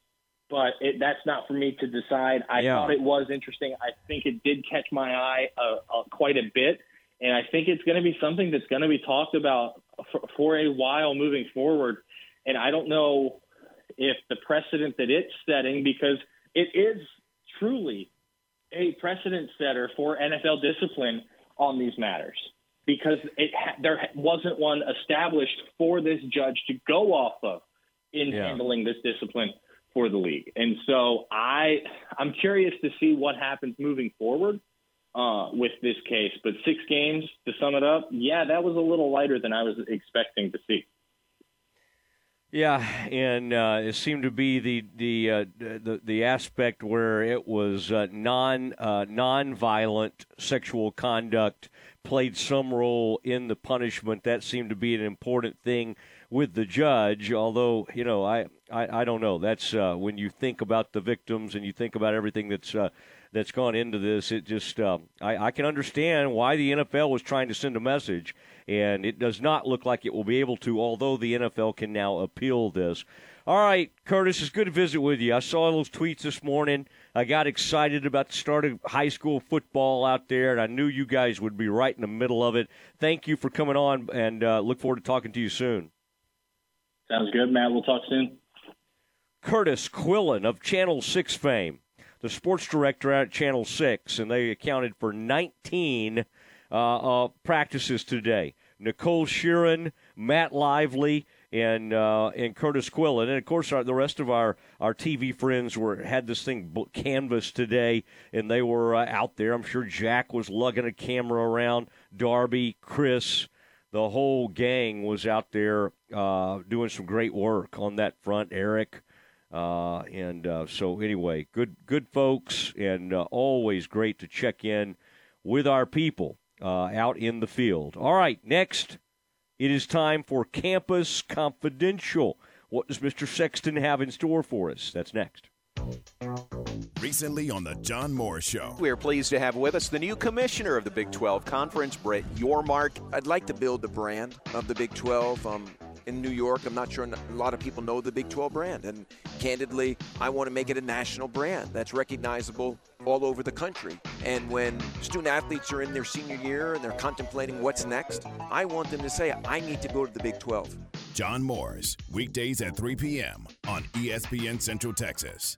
but it, that's not for me to decide. I Yeah. thought it was interesting. I think it did catch my eye uh, uh, quite a bit, and I think it's going to be something that's going to be talked about for, for a while moving forward. And I don't know if the precedent that it's setting, because it is truly a precedent setter for NFL discipline on these matters, because it ha- there wasn't one established for this judge to go off of in Yeah. handling this discipline for the league. And so I I'm curious to see what happens moving forward uh, with this case. But six games to sum it up, yeah, that was a little lighter than I was expecting to see. Yeah, and uh, it seemed to be the the uh, the the aspect where it was uh, non uh, non-violent sexual conduct played some role in the punishment. That seemed to be an important thing with the judge. Although you know, I I, I don't know. That's uh, when you think about the victims and you think about everything that's uh, that's gone into this. It just uh, I, I can understand why the NFL was trying to send a message, and it does not look like it will be able to. Although the NFL can now appeal this. All right, Curtis, it's good to visit with you. I saw those tweets this morning. I got excited about the start of high school football out there, and I knew you guys would be right in the middle of it. Thank you for coming on, and uh, look forward to talking to you soon. Sounds good, Matt. We'll talk soon. Curtis Quillen of Channel 6 fame, the sports director at Channel 6, and they accounted for 19 uh, uh, practices today. Nicole Sheeran, Matt Lively, and uh, and Curtis Quillen, and of course our, the rest of our, our TV friends were had this thing canvassed today, and they were uh, out there. I'm sure Jack was lugging a camera around. Darby, Chris, the whole gang was out there uh, doing some great work on that front. Eric, uh, and uh, so anyway, good good folks, and uh, always great to check in with our people out in the field. All right, next. It is time for Campus Confidential. What does Mr. Sexton have in store for us? That's next. Recently on the John Morris Show. We are pleased to have with us the new commissioner of the Big 12 Conference, Brett Yormark. I'd like to build the brand of the Big 12. Um, in New York, I'm not sure a lot of people know the Big 12 brand. And candidly, I want to make it a national brand that's recognizable all over the country. And when student athletes are in their senior year and they're contemplating what's next, I want them to say, I need to go to the Big 12. John Morris, weekdays at 3 p.m. on ESPN Central Texas.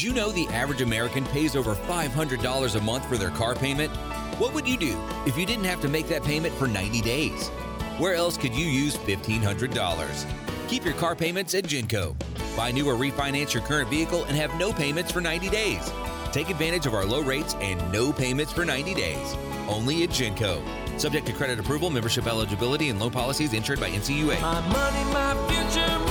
you know the average American pays over $500 a month for their car payment? What would you do if you didn't have to make that payment for 90 days? Where else could you use $1,500? Keep your car payments at Genco. Buy new or refinance your current vehicle and have no payments for 90 days. Take advantage of our low rates and no payments for 90 days. Only at Genco. Subject to credit approval, membership eligibility, and loan policies insured by NCUA. My money, my future,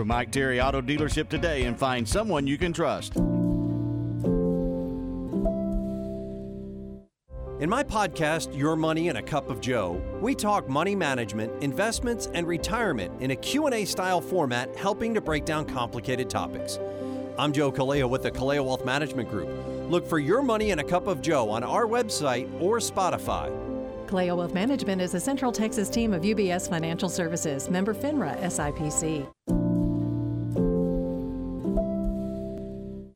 to Mike Terry Auto Dealership today and find someone you can trust. In my podcast, Your Money and a Cup of Joe, we talk money management, investments, and retirement in a Q&A style format helping to break down complicated topics. I'm Joe Kaleo with the Kaleo Wealth Management Group. Look for Your Money and a Cup of Joe on our website or Spotify. Kaleo Wealth Management is a Central Texas team of UBS Financial Services, member FINRA SIPC.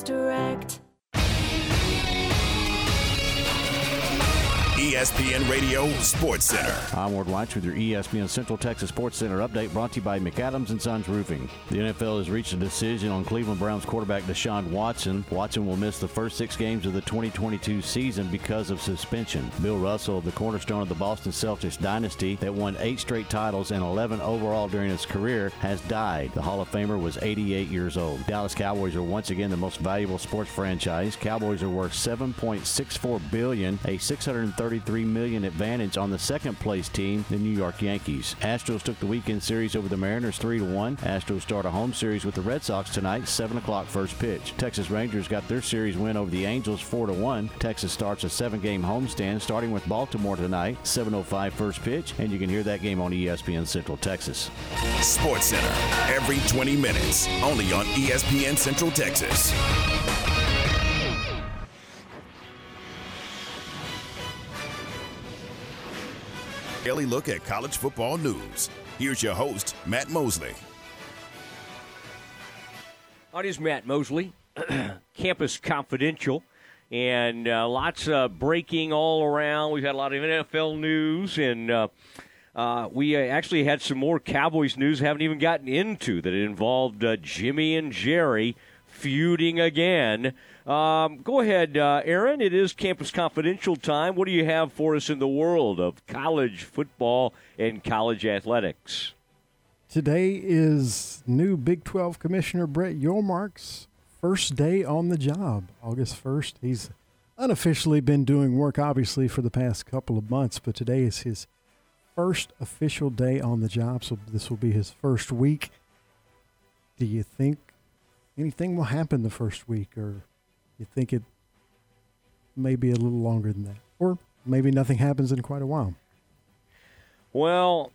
Direct. ESPN Radio Sports Center. I'm Ward White with your ESPN Central Texas Sports Center update brought to you by McAdams and Sons Roofing. The NFL has reached a decision on Cleveland Browns quarterback Deshaun Watson. Watson will miss the first six games of the 2022 season because of suspension. Bill Russell, the cornerstone of the Boston Celtics dynasty that won eight straight titles and 11 overall during his career, has died. The Hall of Famer was 88 years old. Dallas Cowboys are once again the most valuable sports franchise. Cowboys are worth 7.64 billion, a 633 million advantage on the second place team, the New York Yankees. Astros took the weekend series over the Mariners 3 to 1. Astros start a home series with the Red Sox tonight, 7 o'clock first pitch. Texas Rangers got their series win over the Angels 4 to 1. Texas starts a seven game homestand starting with Baltimore tonight, 7.05 first pitch, and you can hear that game on ESPN Central Texas. Sports Center every 20 minutes, only on ESPN Central Texas. Daily look at college football news. Here's your host, Matt Mosley. It is Matt Mosley, Campus Confidential, and uh, lots of breaking all around. We've had a lot of NFL news, and uh, uh, we uh, actually had some more Cowboys news I haven't even gotten into that involved uh, Jimmy and Jerry feuding again. Um, go ahead, uh, Aaron. It is Campus Confidential time. What do you have for us in the world of college football and college athletics? Today is new Big 12 Commissioner Brett Yormark's first day on the job, August 1st. He's unofficially been doing work, obviously, for the past couple of months, but today is his first official day on the job, so this will be his first week. Do you think anything will happen the first week, or you think it may be a little longer than that? Or maybe nothing happens in quite a while? Well,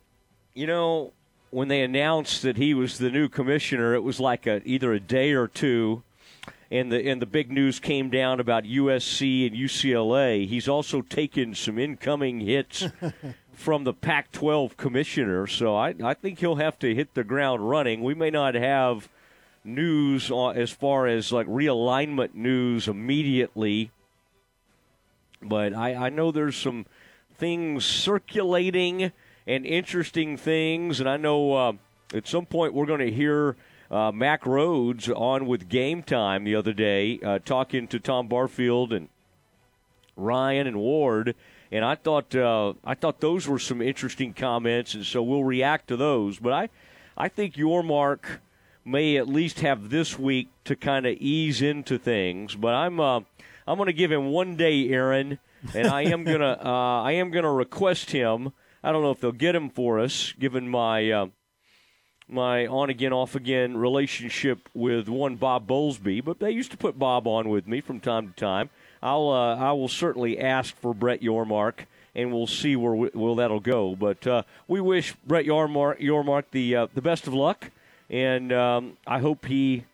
you know, when they announced that he was the new commissioner, it was like a, either a day or two, and the and the big news came down about USC and UCLA. He's also taken some incoming hits from the Pac-12 commissioner, so I I think he'll have to hit the ground running. We may not have news on, as far as like realignment news immediately, but I I know there's some things circulating and interesting things. And I know uh, at some point we're going to hear uh, Mack Rhoades on with Game Time the other day, uh, talking to Tom Barfield and Ryan and Ward. And I thought uh, I thought those were some interesting comments, and so we'll react to those. But I, I think Yormark may at least have this week to kind of ease into things. But I'm uh, I'm going to give him one day, Aaron, and I am gonna uh, I am gonna request him. I don't know if they'll get him for us, given my uh, my on again off again relationship with one Bob Bowlesby, but they used to put Bob on with me from time to time. I'll uh, I will certainly ask for Brett Yormark, and we'll see where we, well that'll go. But uh, we wish Brett Yormark Yormark the uh, the best of luck, and um, I hope he.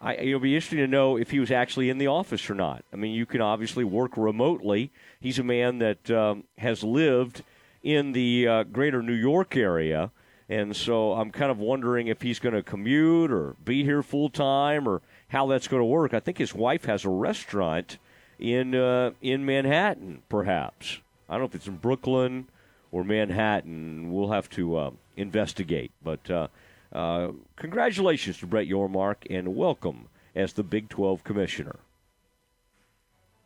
I, it'll be interesting to know if he was actually in the office or not. I mean, you can obviously work remotely. He's a man that um, has lived in the uh, greater New York area. And so I'm kind of wondering if he's going to commute or be here full time or how that's going to work. I think his wife has a restaurant in uh, in Manhattan, perhaps. I don't know if it's in Brooklyn or Manhattan. We'll have to uh, investigate. But uh, congratulations to Brett Yormark and welcome as the Big 12 commissioner.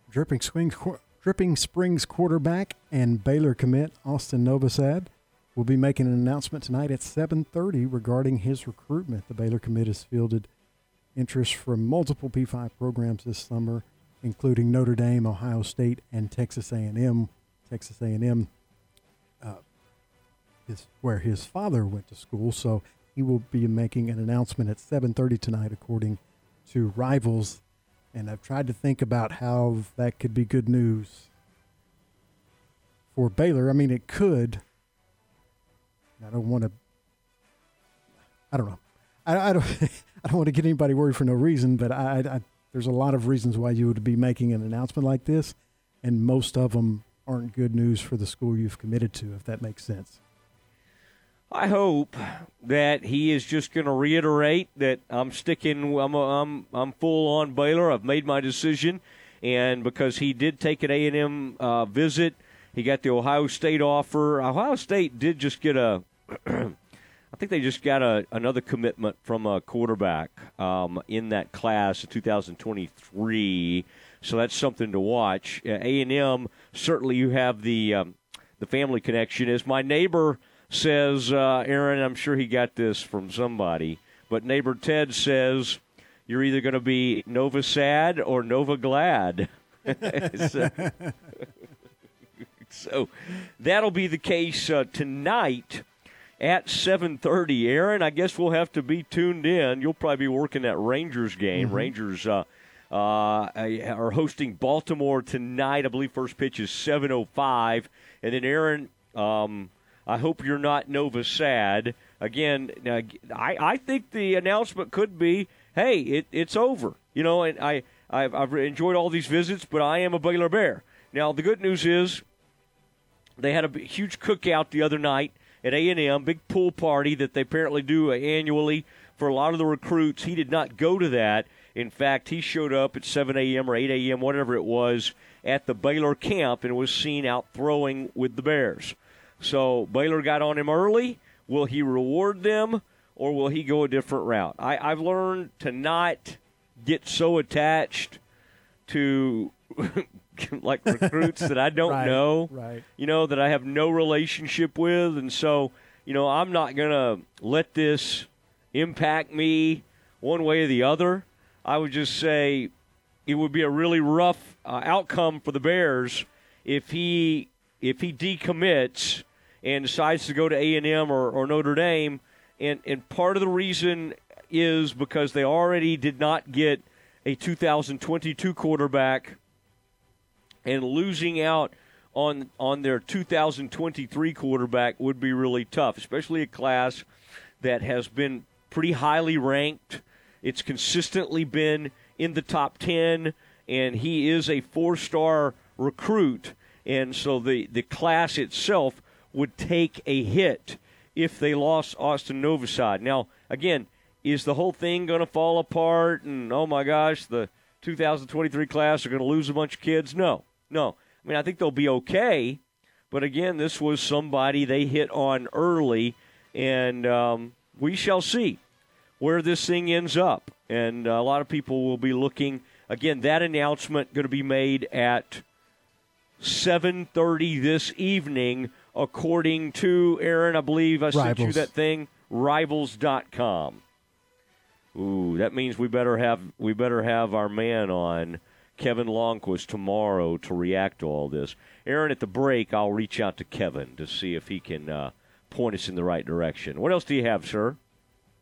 Dripping Springs, Dripping Springs quarterback and Baylor commit Austin Novosad will be making an announcement tonight at 7:30 regarding his recruitment. The Baylor commit has fielded interest from multiple P5 programs this summer, including Notre Dame, Ohio State, and Texas A&M. Texas A&M uh, is where his father went to school, so he will be making an announcement at 7:30 tonight, according to Rivals and I've tried to think about how that could be good news for Baylor. I mean, it could. I don't want to. I don't know. I, I don't. I don't want to get anybody worried for no reason, but I, I, there's a lot of reasons why you would be making an announcement like this, and most of them aren't good news for the school you've committed to. If that makes sense. I hope that he is just going to reiterate that I'm sticking. I'm I'm I'm full on Baylor. I've made my decision, and because he did take an A and M uh, visit He got the Ohio State offer. Ohio State did just get a. I think they just got a, another commitment from a quarterback um, in that class of 2023. So that's something to watch. A and M certainly you have the um, the family connection. As my neighbor says, uh, Aaron, I'm sure he got this from somebody, but neighbor Ted says you're either going to be Nova sad or Nova glad. so, so that'll be the case uh, tonight at 7:30. Aaron, I guess we'll have to be tuned in. You'll probably be working that Rangers game. Mhm. Rangers uh, uh, are hosting Baltimore tonight. I believe first pitch is 7:05, and then Aaron. Um, I hope you're not Nova sad. Again, uh, I, I think the announcement could be, hey, it, it's over. You know, and I, I've, I've enjoyed all these visits, but I am a Baylor Bear. Now, the good news is they had a huge cookout the other night at A&M, big pool party that they apparently do annually for a lot of the recruits. He did not go to that. In fact, he showed up at 7 a.m. or 8 a.m., whatever it was, at the Baylor camp and was seen out throwing with the Bears. So Baylor got on him early. Will he reward them or will he go a different route? I, I've learned to not get so attached to like recruits that I don't Right, know, right. you know, that I have no relationship with. And so, you know, I'm not going to let this impact me one way or the other. I would just say it would be a really rough uh, outcome for the Bears if he if he decommits and decides to go to A and M or, or Notre Dame. And and part of the reason is because they already did not get a 2022 quarterback and losing out on on their 2023 quarterback would be really tough, especially a class that has been pretty highly ranked. It's consistently been in the top 10 and he is a four-star recruit and so the the class itself would take a hit if they lost Austin Novosad. Now, again, is the whole thing going to fall apart and oh my gosh, the 2023 class are going to lose a bunch of kids? No. No. I mean, I think they'll be okay, but again, this was somebody they hit on early and um, we shall see where this thing ends up. And a lot of people will be looking again that announcement going to be made at 7:30 this evening according to Aaron, I believe I sent you that thing rivals.com. Ooh, that means we better have we better have our man on Kevin Lonnquist tomorrow to react to all this. Aaron, at the break, I'll reach out to Kevin to see if he can uh, point us in the right direction. What else do you have, sir?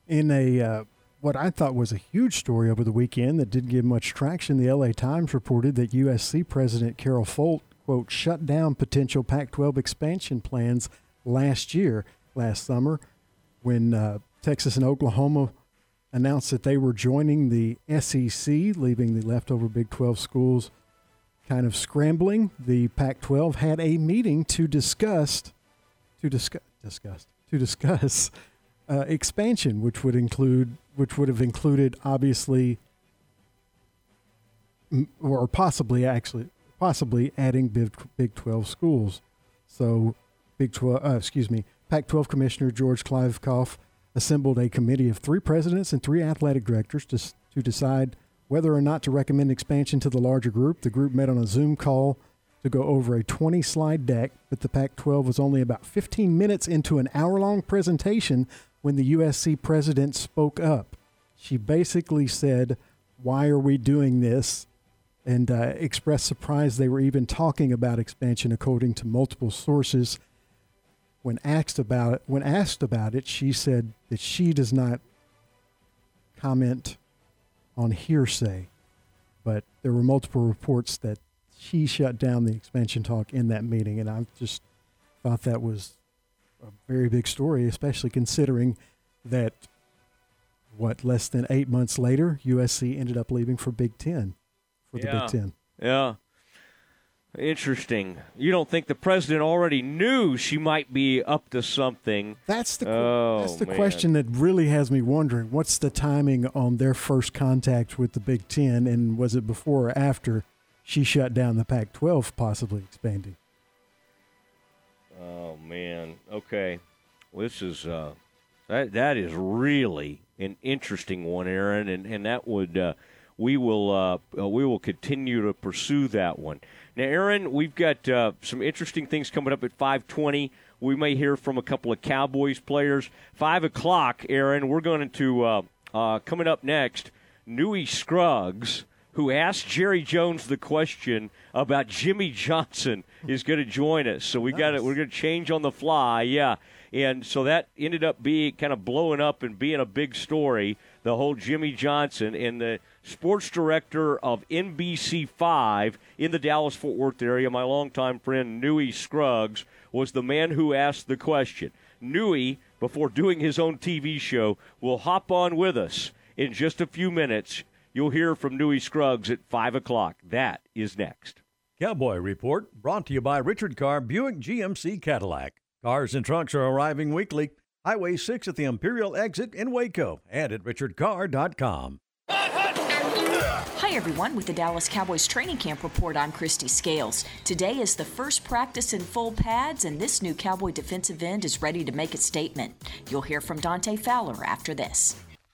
In a uh, what I thought was a huge story over the weekend that didn't get much traction, the LA Times reported that USC President Carol Folt quote shut down potential Pac-12 expansion plans last year, last summer, when uh, Texas and Oklahoma announced that they were joining the SEC, leaving the leftover Big 12 schools kind of scrambling. The Pac-12 had a meeting to discuss to discuss discuss to discuss uh, expansion, which would include which would have included obviously or possibly actually possibly adding Big, Big 12 schools. So Big 12 uh, excuse me, Pac-12 Commissioner George Kliavkoff assembled a committee of three presidents and three athletic directors to to decide whether or not to recommend expansion to the larger group. The group met on a Zoom call to go over a 20 slide deck, but the Pac 12 was only about 15 minutes into an hour long presentation when the USC president spoke up. She basically said, Why are we doing this? And uh, expressed surprise they were even talking about expansion, according to multiple sources. When asked about it, when asked about it, she said that she does not comment on hearsay, but there were multiple reports that she shut down the expansion talk in that meeting, and I just thought that was a very big story, especially considering that what less than eight months later, USC ended up leaving for Big Ten, for the Yeah. Big Ten. Yeah. Interesting. You don't think the president already knew she might be up to something? That's the oh, That's the man. question that really has me wondering. What's the timing on their first contact with the Big Ten, and was it before or after she shut down the Pac-12, possibly expanding? Oh man. Okay. Well, this is uh, that that is really an interesting one, Aaron, and and that would uh, we will uh, uh, we will continue to pursue that one. Now, Aaron, we've got uh, some interesting things coming up at five twenty. We may hear from a couple of Cowboys players. Five o'clock, Aaron. We're going to uh, uh, coming up next. Newy Scruggs, who asked Jerry Jones the question about Jimmy Johnson, is going to join us. So we got it. We're going to change on the fly. Yeah. And so that ended up being kind of blowing up and being a big story. The whole Jimmy Johnson and the sports director of NBC5 in the Dallas Fort Worth area, my longtime friend Newy Scruggs, was the man who asked the question. Newy, before doing his own TV show, will hop on with us in just a few minutes. You'll hear from Newy Scruggs at 5 o'clock. That is next. Cowboy Report brought to you by Richard Carr Buick GMC Cadillac. Cars and trucks are arriving weekly. Highway 6 at the Imperial exit in Waco and at richardcarr.com. Hi, everyone. With the Dallas Cowboys training camp report, I'm Kristi Scales. Today is the first practice in full pads, and this new Cowboy defensive end is ready to make a statement. You'll hear from Dante Fowler after this.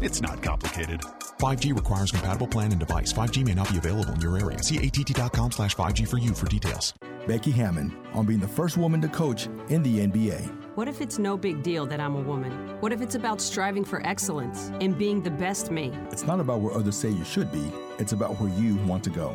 It's not complicated. 5G requires compatible plan and device. 5G may not be available in your area. See att.com slash 5G for you for details. Becky Hammon on being the first woman to coach in the NBA. What if it's no big deal that I'm a woman? What if it's about striving for excellence and being the best me? It's not about where others say you should be, it's about where you want to go.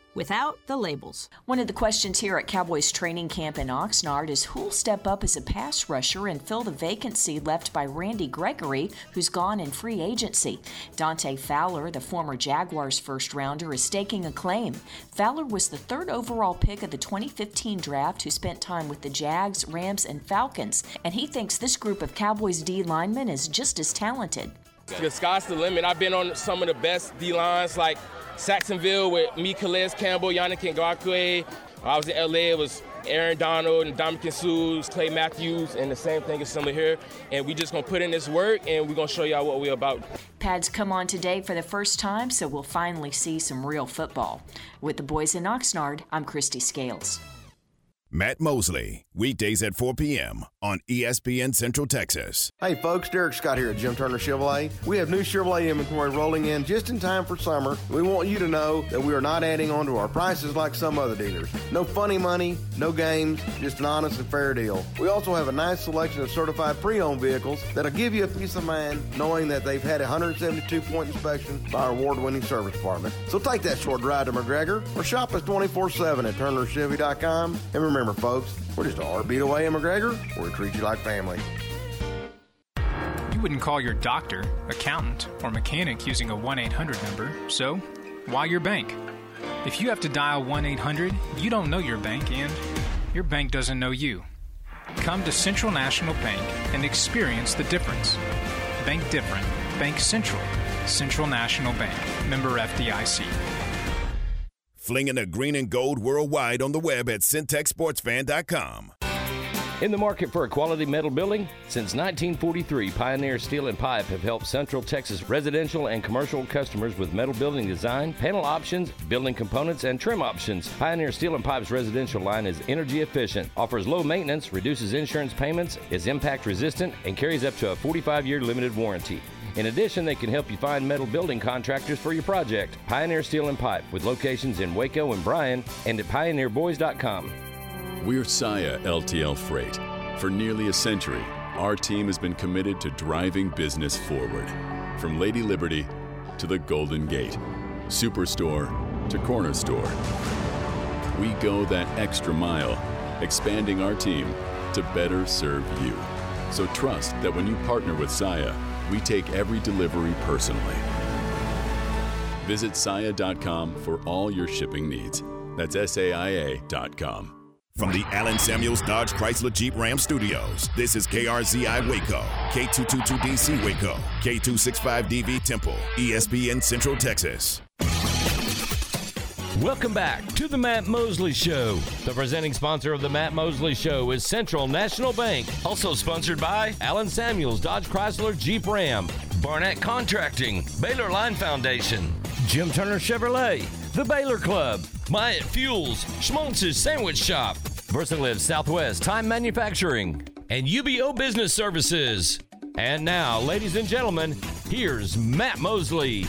without the labels. One of the questions here at Cowboys training camp in Oxnard is who'll step up as a pass rusher and fill the vacancy left by Randy Gregory, who's gone in free agency. Dante Fowler, the former Jaguars first rounder, is staking a claim. Fowler was the third overall pick of the 2015 draft who spent time with the Jags, Rams, and Falcons, and he thinks this group of Cowboys D linemen is just as talented. The sky's the limit. I've been on some of the best D lines like Jacksonville with me, Calais Campbell, Yannick Ngakoue. I was in LA, it was Aaron Donald and Dominican Sues, Clay Matthews, and the same thing is similar here. And we just gonna put in this work and we're gonna show y'all what we're about. Pads come on today for the first time, so we'll finally see some real football. With the boys in Oxnard, I'm Kristi Scales. Matt Mosley, weekdays at 4 p.m. on ESPN Central Texas. Hey folks, Derek Scott here at Jim Turner Chevrolet. We have new Chevrolet inventory rolling in just in time for summer. We want you to know that we are not adding on to our prices like some other dealers. No funny money, no games, just an honest and fair deal. We also have a nice selection of certified pre-owned vehicles that'll give you a peace of mind knowing that they've had a 172 point inspection by our award-winning service department. So take that short ride to McGregor or shop us 24-7 at turnerchevy.com. And remember folks, we're just a heartbeat away in McGregor. We treat you like family. You wouldn't call your doctor, accountant, or mechanic using a 1 800 number, so why your bank? If you have to dial 1 800, you don't know your bank and your bank doesn't know you. Come to Central National Bank and experience the difference. Bank different. Bank Central. Central National Bank. Member FDIC. Flinging the green and gold worldwide on the web at centexsportsfan.com. In the market for a quality metal building? Since 1943, Pioneer Steel and Pipe have helped Central Texas residential and commercial customers with metal building design, panel options, building components, and trim options. Pioneer Steel and Pipe's residential line is energy efficient, offers low maintenance, reduces insurance payments, is impact resistant, and carries up to a 45 year limited warranty. In addition, they can help you find metal building contractors for your project. Pioneer Steel and Pipe, with locations in Waco and Bryan, and at pioneerboys.com. We're Saia LTL Freight. For nearly a century, our team has been committed to driving business forward. From Lady Liberty to the Golden Gate, Superstore to Corner Store. We go that extra mile, expanding our team to better serve you. So trust that when you partner with Saia, we take every delivery personally. Visit Saia.com for all your shipping needs. That's SAIA.com. From the Allen Samuels Dodge Chrysler Jeep Ram Studios, this is KRZI Waco, K222DC Waco, K265DV Temple, ESPN Central Texas. Welcome back to the Matt Mosley Show. The presenting sponsor of the Matt Mosley Show is Central National Bank. Also sponsored by Allen Samuels, Dodge Chrysler, Jeep Ram, Barnett Contracting, Baylor Line Foundation, Jim Turner Chevrolet, The Baylor Club, Myatt Fuels, Schmaltz's Sandwich Shop, VersaLive Southwest Time Manufacturing, and UBO Business Services. And now, ladies and gentlemen, here's Matt Mosley.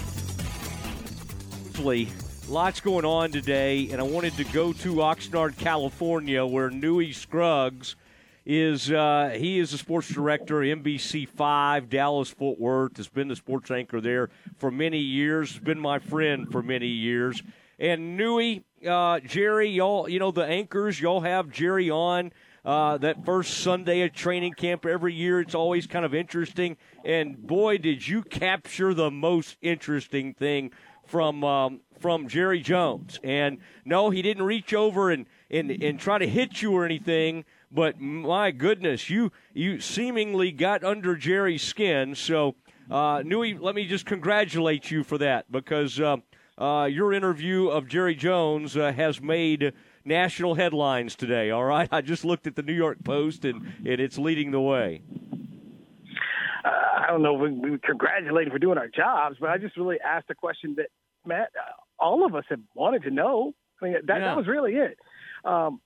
Mosley, lots going on today, and I wanted to go to Oxnard, California, where Newy Scruggs is. Uh, he is the sports director, NBC Five, Dallas Fort Worth. Has been the sports anchor there for many years. Has been my friend for many years. And Newy, uh, Jerry, y'all, you know the anchors. Y'all have Jerry on. Uh, that first Sunday of training camp every year, it's always kind of interesting. And boy, did you capture the most interesting thing from um, from Jerry Jones. And no, he didn't reach over and, and, and try to hit you or anything. But my goodness, you you seemingly got under Jerry's skin. So, uh, Newy, let me just congratulate you for that because uh, uh, your interview of Jerry Jones uh, has made national headlines today. All right, I just looked at the New York Post and, and it's leading the way. Uh, I don't know we, we congratulate for doing our jobs, but I just really asked a question that Matt, uh, all of us have wanted to know. I mean, that, Yeah. that was really it. Um,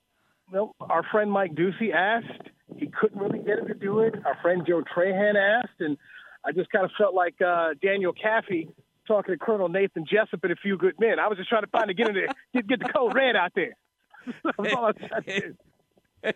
well, our friend Mike Doocy asked. He couldn't really get him to do it. Our friend Joe Trahan asked, and I just kind of felt like uh, Daniel Kaffee talking to Colonel Nathan Jessup and a few good men. I was just trying to find to get him to get, get the code red out there. That's all I was trying to do.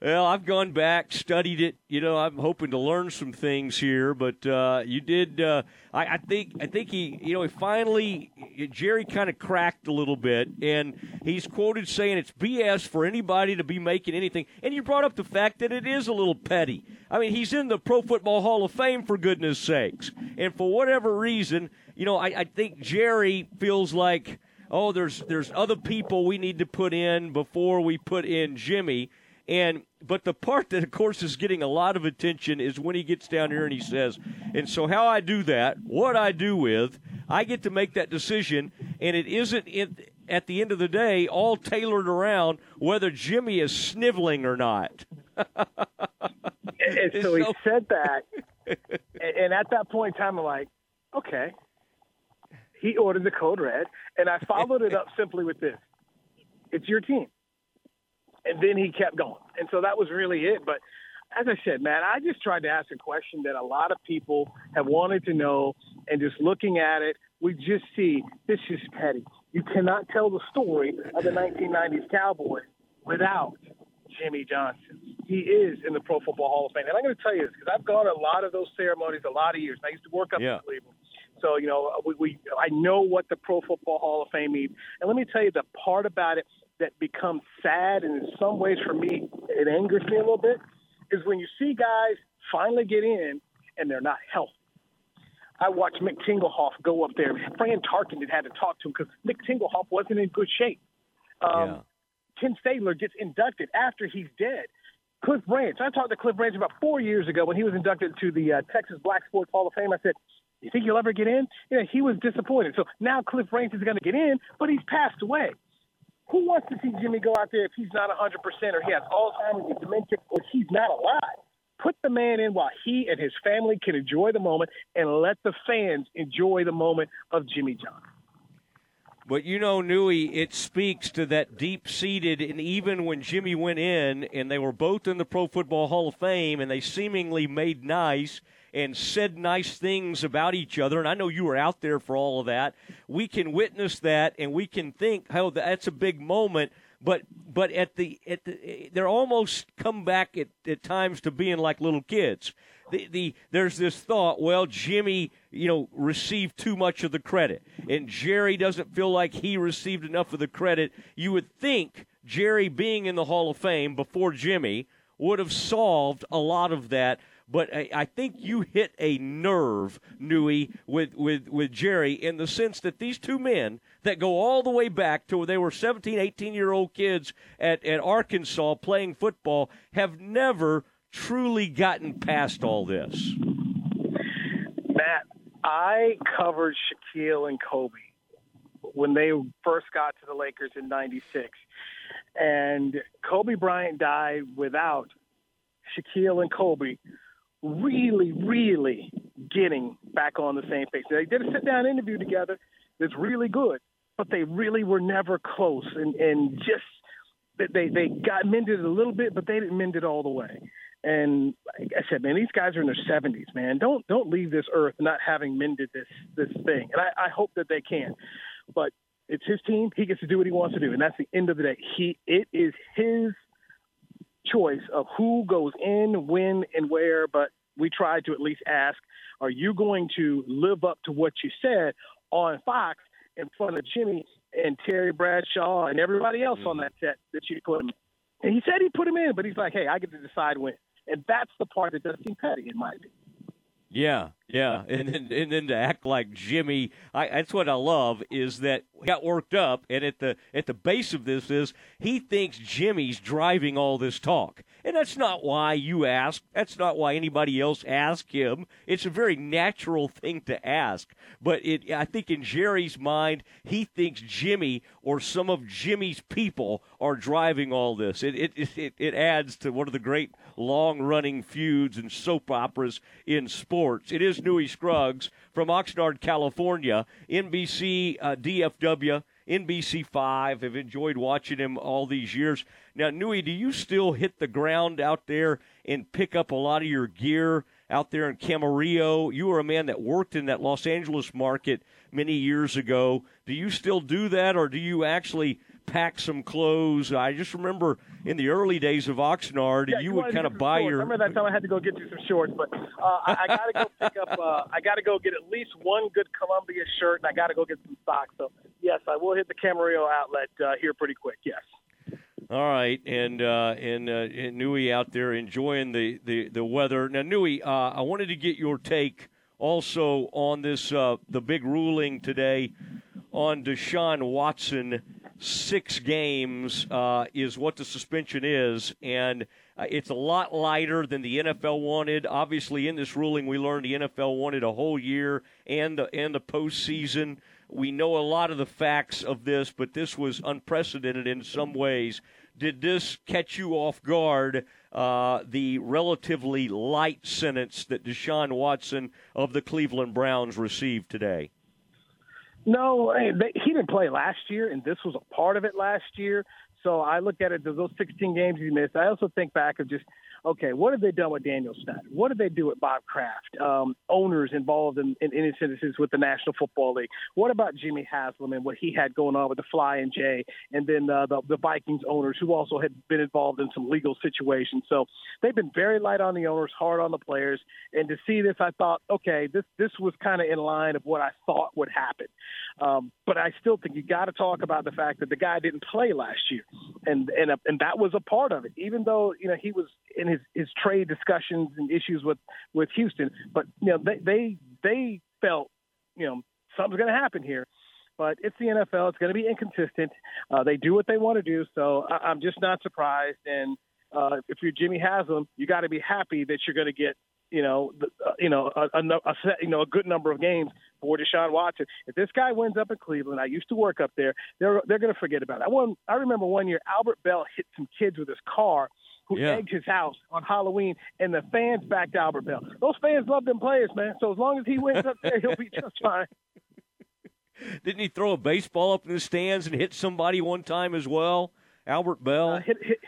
Well, I've gone back, studied it. You know, I'm hoping to learn some things here, but uh, you did. Uh, I, I think. I think he. You know, he finally. Jerry kind of cracked a little bit, and he's quoted saying it's BS for anybody to be making anything. And you brought up the fact that it is a little petty. I mean, he's in the Pro Football Hall of Fame for goodness sakes, and for whatever reason, you know, I, I think Jerry feels like. Oh, there's there's other people we need to put in before we put in Jimmy. And but the part that of course is getting a lot of attention is when he gets down here and he says, and so how I do that, what I do with, I get to make that decision, and it isn't at the end of the day all tailored around whether Jimmy is sniveling or not. and, so he said that, and, and at that point in time, I'm like, okay. He ordered the code red, and I followed it up simply with this: "It's your team." And then he kept going, and so that was really it. But as I said, man, I just tried to ask a question that a lot of people have wanted to know, and just looking at it, we just see this is petty. You cannot tell the story of the 1990s Cowboys without Jimmy Johnson. He is in the Pro Football Hall of Fame. And I'm going to tell you this because I've gone to a lot of those ceremonies a lot of years. I used to work up Yeah. in Cleveland. So, you know, we, we I know what the Pro Football Hall of Fame means. And let me tell you the part about it that becomes sad and in some ways for me it angers me a little bit is when you see guys finally get in and they're not healthy. I watched Mick Tingelhoff go up there. Fran Tarkenton had to talk to him because Mick Tingelhoff wasn't in good shape. Um, Ken Stabler gets inducted after he's dead. Cliff Branch, I talked to Cliff Branch about four years ago when he was inducted to the uh, Texas Black Sports Hall of Fame. I said, "You think you'll ever get in?" You know, he was disappointed. So now Cliff Branch is going to get in, but he's passed away. Who wants to see Jimmy go out there if he's not 100% or he has Alzheimer's or dementia or he's not alive? Put the man in while he and his family can enjoy the moment and let the fans enjoy the moment of Jimmy Johnson. But you know, Newy, it speaks to that deep seated, and even when Jimmy went in and they were both in the Pro Football Hall of Fame and they seemingly made nice and said nice things about each other, and I know you were out there for all of that, we can witness that and we can think, oh, that's a big moment. But but at the at the they're almost come back at, at times to being like little kids. The, the there's this thought, well, Jimmy, you know, received too much of the credit, and Jerry doesn't feel like he received enough of the credit. You would think Jerry being in the Hall of Fame before Jimmy would have solved a lot of that. But I, I think you hit a nerve, Newy, with, with, with Jerry in the sense that these two men that go all the way back to where they were 17, 18 year old kids at, at Arkansas playing football have never truly gotten past all this. Matt, I covered Shaquille and Kobe when they first got to the Lakers in 96. And Kobe Bryant died without Shaquille and Kobe really, really getting back on the same page. They did a sit down interview together that's really good, but they really were never close. And, and just they, they got mended a little bit, but they didn't mend it all the way. And like I said, man, these guys are in their seventies, man. Don't don't leave this earth not having mended this this thing. And I, I hope that they can. But it's his team. He gets to do what he wants to do, and that's the end of the day. He it is his choice of who goes in, when, and where. But we tried to at least ask: Are you going to live up to what you said on Fox in front of Jimmy and Terry Bradshaw and everybody else on mm-hmm. that set that you put him? in? And he said he put him in, but he's like, "Hey, I get to decide when." And that's the part that does seem petty, in my opinion. Yeah, yeah, and then and then to act like Jimmy, I, that's what I love is that he got worked up, and at the at the base of this is he thinks Jimmy's driving all this talk, and that's not why you ask. That's not why anybody else asked him. It's a very natural thing to ask, but it I think in Jerry's mind, he thinks Jimmy or some of Jimmy's people are driving all this. It it it, it adds to one of the great long running feuds and soap operas in sports. It is Newy Scruggs from Oxnard, California, NBC uh, DFW. NBC5 have enjoyed watching him all these years. Now, Newy, do you still hit the ground out there and pick up a lot of your gear out there in Camarillo? You were a man that worked in that Los Angeles market many years ago. Do you still do that, or do you actually pack some clothes. I just remember in the early days of Oxnard, Yeah, you, you would kind of buy shorts. your. Remember that time I had to go get you some shorts, but uh, I, I got to go pick up. Uh, I got to go get at least one good Columbia shirt, and I got to go get some socks. So yes, I will hit the Camarillo outlet uh, here pretty quick. Yes. All right, and uh, and, uh, and Newy out there enjoying the, the, the weather. Now, Newy, uh, I wanted to get your take also on this uh, the big ruling today on Deshaun Watson. Six games uh, is what the suspension is, and uh, it's a lot lighter than the NFL wanted. Obviously, in this ruling, we learned the NFL wanted a whole year and the and the postseason. We know a lot of the facts of this, but this was unprecedented in some ways. Did this catch you off guard? Uh, the relatively light sentence that Deshaun Watson of the Cleveland Browns received today. No, he didn't play last year, and this was a part of it last year. So I look at it those 16 games he missed. I also think back of just, okay, what have they done with Daniel Snyder? What did they do with Bob Kraft? Um, owners involved in, in, in instances with the National Football League. What about Jimmy Haslam and what he had going on with the Flying J, and then uh, the, the Vikings owners who also had been involved in some legal situations. So they've been very light on the owners, hard on the players. And to see this, I thought, okay, this this was kind of in line of what I thought would happen. Um, but I still think you got to talk about the fact that the guy didn't play last year, and and and that was a part of it. Even though you know he was in his his trade discussions and issues with with Houston, but you know they they they felt you know something's going to happen here. But it's the NFL; it's going to be inconsistent. Uh, they do what they want to do, so I, I'm just not surprised. And uh, if you're Jimmy Haslam, you got to be happy that you're going to get you know, uh, you know, a, a, a set, you know, a good number of games for Deshaun Watson. If this guy wins up in Cleveland, I used to work up there. They're they're going to forget about it. I one, I remember one year Albert Belle hit some kids with his car who Yeah. egged his house on Halloween, and the fans backed Albert Belle. Those fans love them players, man. So as long as he wins up there, he'll be just fine. Didn't he throw a baseball up in the stands and hit somebody one time as well? Albert Belle. Uh, hit, hit,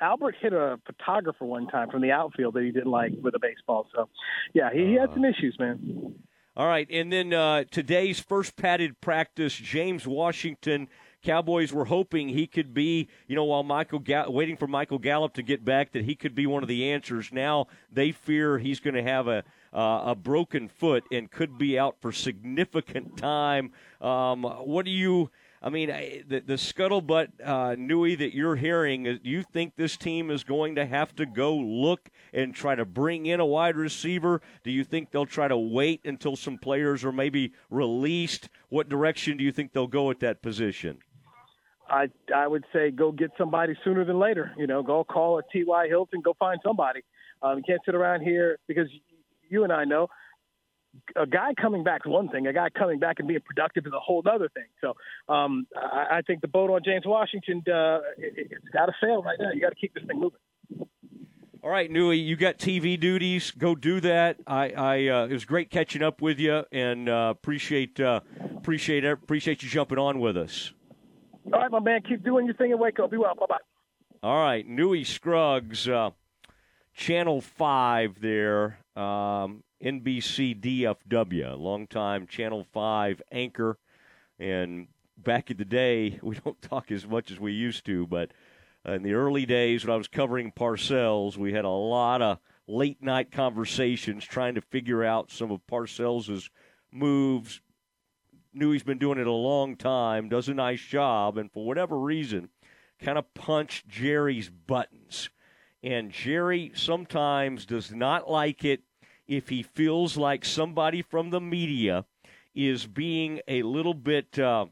Albert hit a photographer one time from the outfield that he didn't like with a baseball. So, yeah, he, he had some issues, man. All right, and then uh, today's first padded practice, James Washington. Cowboys were hoping he could be, you know, while Michael Ga- waiting for Michael Gallup to get back, that he could be one of the answers. Now they fear he's going to have a uh, a broken foot and could be out for significant time. Um, what do you? I mean, the, the scuttlebutt uh, Newy that you're hearing, you think this team is going to have to go look and try to bring in a wide receiver? Do you think they'll try to wait until some players are maybe released? What direction do you think they'll go at that position? I I would say go get somebody sooner than later. You know, go call a T.Y. Hilton, go find somebody. Um, you can't sit around here because you and I know a guy coming back is one thing. A guy coming back and being productive is a whole other thing. So um, I, I think the boat on James Washington, uh, it, it's got to sail right now. You got to keep this thing moving. All right, Newy, you got TV duties. Go do that. I, I uh, it was great catching up with you, and uh, appreciate uh, appreciate appreciate you jumping on with us. All right, my man, keep doing your thing and wake up. Be well. Bye bye. All right, Newy Scruggs, uh, Channel Five there, um, NBC DFW, longtime Channel Five anchor, and back in the day, we don't talk as much as we used to, but in the early days when I was covering Parcells, we had a lot of late night conversations trying to figure out some of Parcells' moves. Newy's been doing it a long time, does a nice job, and for whatever reason, kind of punched Jerry's buttons. And Jerry sometimes does not like it if he feels like somebody from the media is being a little bit, uh,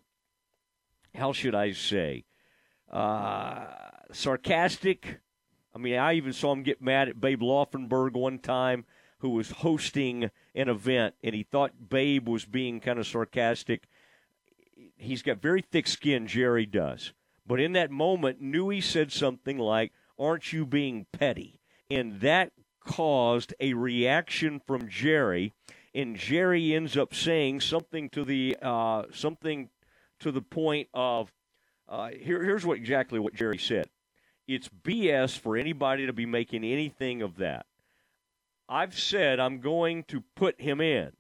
how should I say, uh, sarcastic. I mean, I even saw him get mad at Babe Laufenberg one time, who was hosting an event, and he thought Babe was being kind of sarcastic. He's got very thick skin, Jerry does. But in that moment, Newy said something like, Aren't you being petty? And that caused a reaction from Jerry, and Jerry ends up saying something to the uh, something to the point of uh, here, here's what exactly what Jerry said. It's BS for anybody to be making anything of that. I've said I'm going to put him in,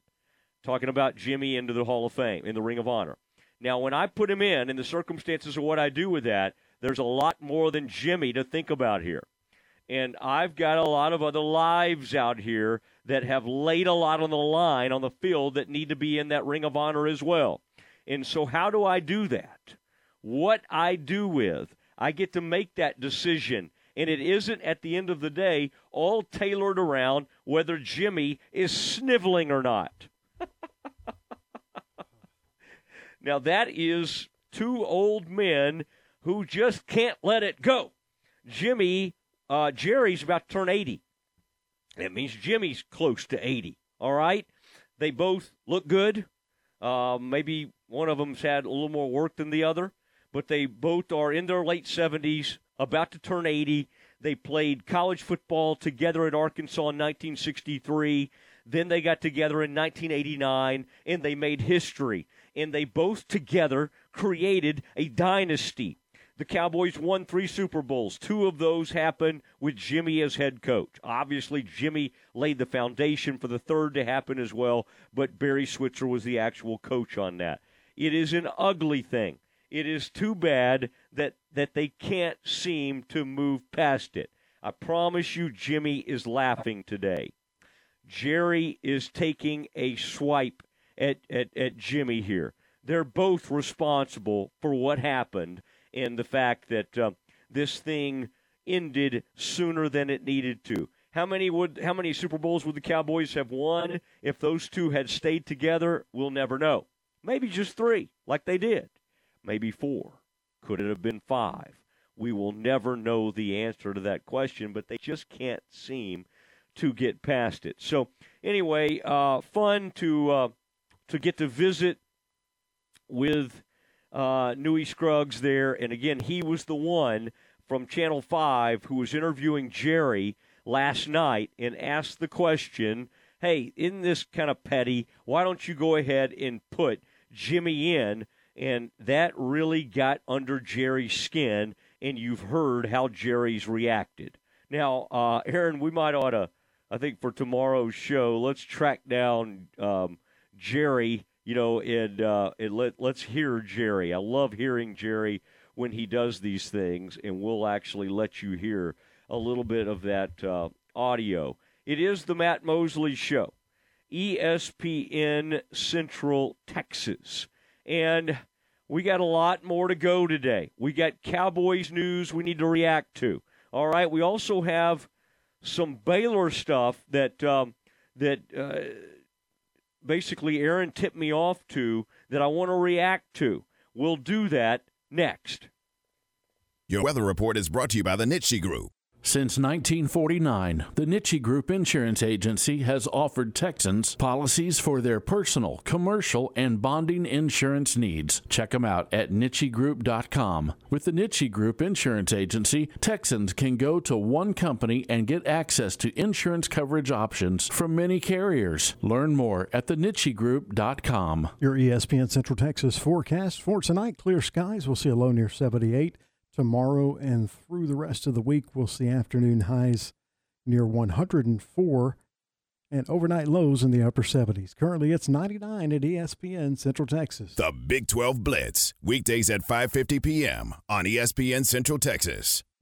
talking about Jimmy into the Hall of Fame, in the Ring of Honor. Now, when I put him in, in the circumstances of what I do with that, there's a lot more than Jimmy to think about here. And I've got a lot of other lives out here that have laid a lot on the line on the field that need to be in that Ring of Honor as well. And so, how do I do that? What I do with, I get to make that decision. And it isn't at the end of the day all tailored around whether Jimmy is sniveling or not. now, that is two old men who just can't let it go. Jimmy, uh, Jerry's about to turn 80. That means Jimmy's close to 80. All right? They both look good. Uh, maybe one of them's had a little more work than the other, but they both are in their late 70s, about to turn 80. They played college football together at Arkansas in 1963. Then they got together in 1989 and they made history. And they both together created a dynasty. The Cowboys won three Super Bowls. Two of those happened with Jimmy as head coach. Obviously, Jimmy laid the foundation for the third to happen as well, but Barry Switzer was the actual coach on that. It is an ugly thing. It is too bad that, that they can't seem to move past it. I promise you, Jimmy is laughing today. Jerry is taking a swipe at, at, at Jimmy here. They're both responsible for what happened and the fact that uh, this thing ended sooner than it needed to. How many would how many Super Bowls would the Cowboys have won if those two had stayed together? We'll never know. Maybe just 3 like they did. Maybe 4. Could it have been 5? We will never know the answer to that question, but they just can't seem to get past it. So anyway, uh, fun to uh, to get to visit with uh, Newy Scruggs there, and again, he was the one from Channel Five who was interviewing Jerry last night and asked the question, "Hey, in this kind of petty, why don't you go ahead and put Jimmy in?" And that really got under Jerry's skin, and you've heard how Jerry's reacted. Now, uh, Aaron, we might ought to, I think, for tomorrow's show, let's track down um, Jerry you know, and uh, and let let's hear Jerry. I love hearing Jerry when he does these things, and we'll actually let you hear a little bit of that uh, audio. It is the Matt Mosley Show, ESPN Central Texas, and We got a lot more to go today. We got Cowboys news we need to react to. All right. We also have some Baylor stuff that um, that uh, basically Aaron tipped me off to that I want to react to. We'll do that next. Your weather report is brought to you by the Nitsche Group. Since 1949, the Nitsche Group Insurance Agency has offered Texans policies for their personal, commercial, and bonding insurance needs. Check them out at NitscheGroup.com. With the Nitsche Group Insurance Agency, Texans can go to one company and get access to insurance coverage options from many carriers. Learn more at thenitschegroup.com. Your ESPN Central Texas forecast for tonight clear skies. We'll see a low near 78. Tomorrow and through the rest of the week, we'll see afternoon highs near 104 and overnight lows in the upper 70s. Currently, it's 99 at ESPN Central Texas. The Big 12 Blitz, weekdays at 5:50 p.m. on ESPN Central Texas.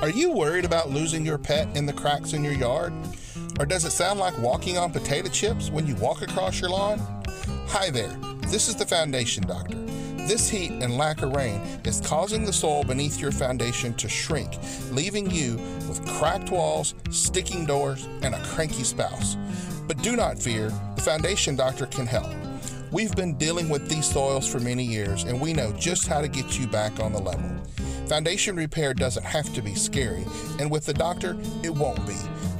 Are you worried about losing your pet in the cracks in your yard? Or does it sound like walking on potato chips when you walk across your lawn? Hi there, this is the Foundation Doctor. This heat and lack of rain is causing the soil beneath your foundation to shrink, leaving you with cracked walls, sticking doors, and a cranky spouse. But do not fear, the Foundation Doctor can help. We've been dealing with these soils for many years, and we know just how to get you back on the level. Foundation repair doesn't have to be scary, and with the doctor, it won't be.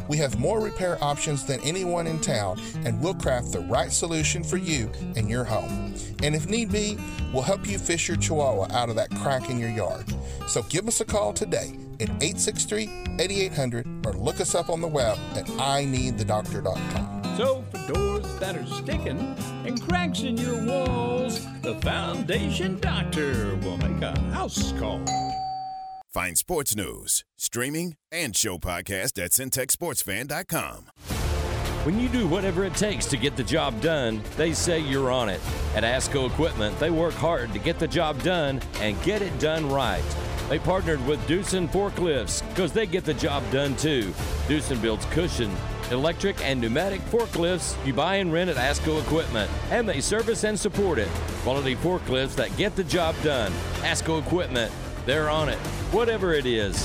We have more repair options than anyone in town, and we'll craft the right solution for you and your home. And if need be, we'll help you fish your chihuahua out of that crack in your yard. So give us a call today at 863 8800 or look us up on the web at ineedthedoctor.com. So, for doors that are sticking and cracks in your walls, the Foundation Doctor will make a house call. Find sports news, streaming, and show podcast at centexsportsfan.com. When you do whatever it takes to get the job done, they say you're on it. At ASCO Equipment, they work hard to get the job done and get it done right. They partnered with Doosan Forklifts because they get the job done too. Doosan builds cushion, electric, and pneumatic forklifts you buy and rent at ASCO Equipment, and they service and support it. Quality forklifts that get the job done. ASCO Equipment, they're on it, whatever it is.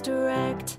Direct.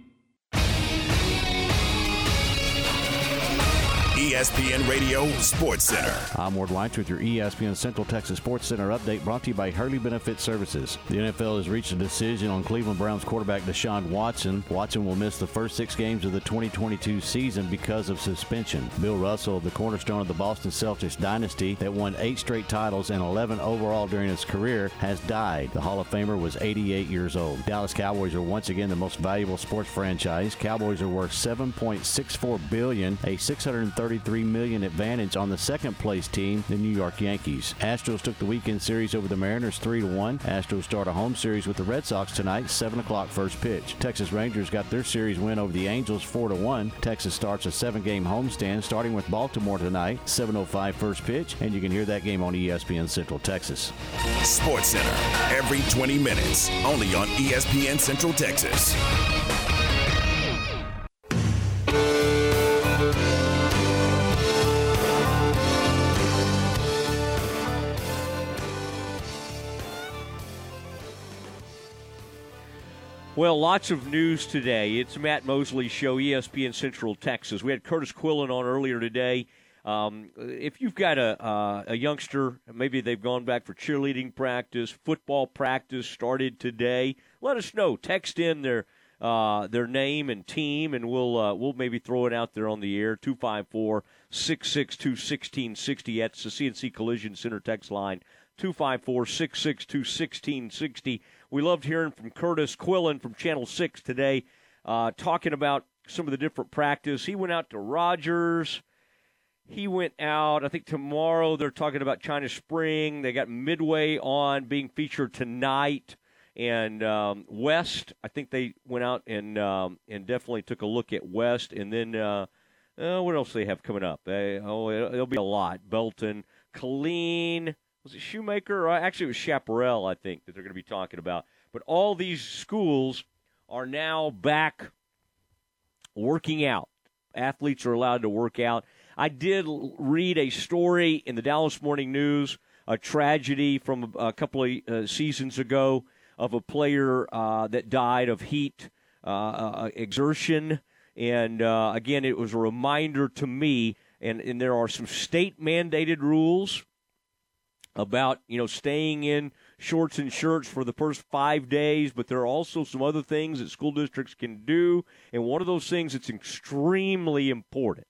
ESPN Radio Sports Center. I'm Ward Weitz with your ESPN Central Texas Sports Center update brought to you by Hurley Benefit Services. The NFL has reached a decision on Cleveland Browns quarterback Deshaun Watson. Watson will miss the first six games of the 2022 season because of suspension. Bill Russell, the cornerstone of the Boston Celtics dynasty that won eight straight titles and 11 overall during his career, has died. The Hall of Famer was 88 years old. Dallas Cowboys are once again the most valuable sports franchise. Cowboys are worth 7.64 billion, a 630 33 million advantage on the second place team, the New York Yankees. Astros took the weekend series over the Mariners 3 to 1. Astros start a home series with the Red Sox tonight, 7 o'clock first pitch. Texas Rangers got their series win over the Angels 4 to 1. Texas starts a seven game homestand starting with Baltimore tonight, 7.05 first pitch, and you can hear that game on ESPN Central Texas. Sports Center every 20 minutes, only on ESPN Central Texas. Well, lots of news today. It's Matt Mosley Show, ESPN Central Texas. We had Curtis Quillen on earlier today. Um, if you've got a, uh, a youngster, maybe they've gone back for cheerleading practice, football practice started today, let us know. Text in their uh, their name and team, and we'll uh, we'll maybe throw it out there on the air. 254 662 1660. That's the CNC Collision Center text line. 254 662 1660. We loved hearing from Curtis Quillen from Channel 6 today, uh, talking about some of the different practice. He went out to Rogers. He went out, I think tomorrow they're talking about China Spring. They got Midway on being featured tonight. And um, West, I think they went out and um, and definitely took a look at West. And then uh, uh, what else do they have coming up? Oh, it'll, it'll be a lot. Belton, Killeen, was it Shoemaker? Or actually, it was Chaparral, I think, that they're going to be talking about. But all these schools are now back working out. Athletes are allowed to work out. I did read a story in the Dallas Morning News, a tragedy from a, couple of uh, seasons ago of a player uh, that died of heat uh, uh, exertion. And uh, again, it was a reminder to me, and, and there are some state mandated rules about you know staying in shorts and shirts for the first five days, but there are also some other things that school districts can do, and one of those things that's extremely important.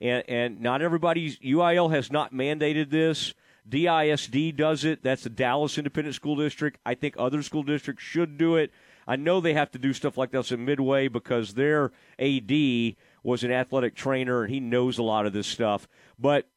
And and not everybody's UIL has not mandated this. DISD does it. That's the Dallas Independent School District. I think other school districts should do it. I know they have to do stuff like this in Midway because their AD was an athletic trainer and he knows a lot of this stuff. But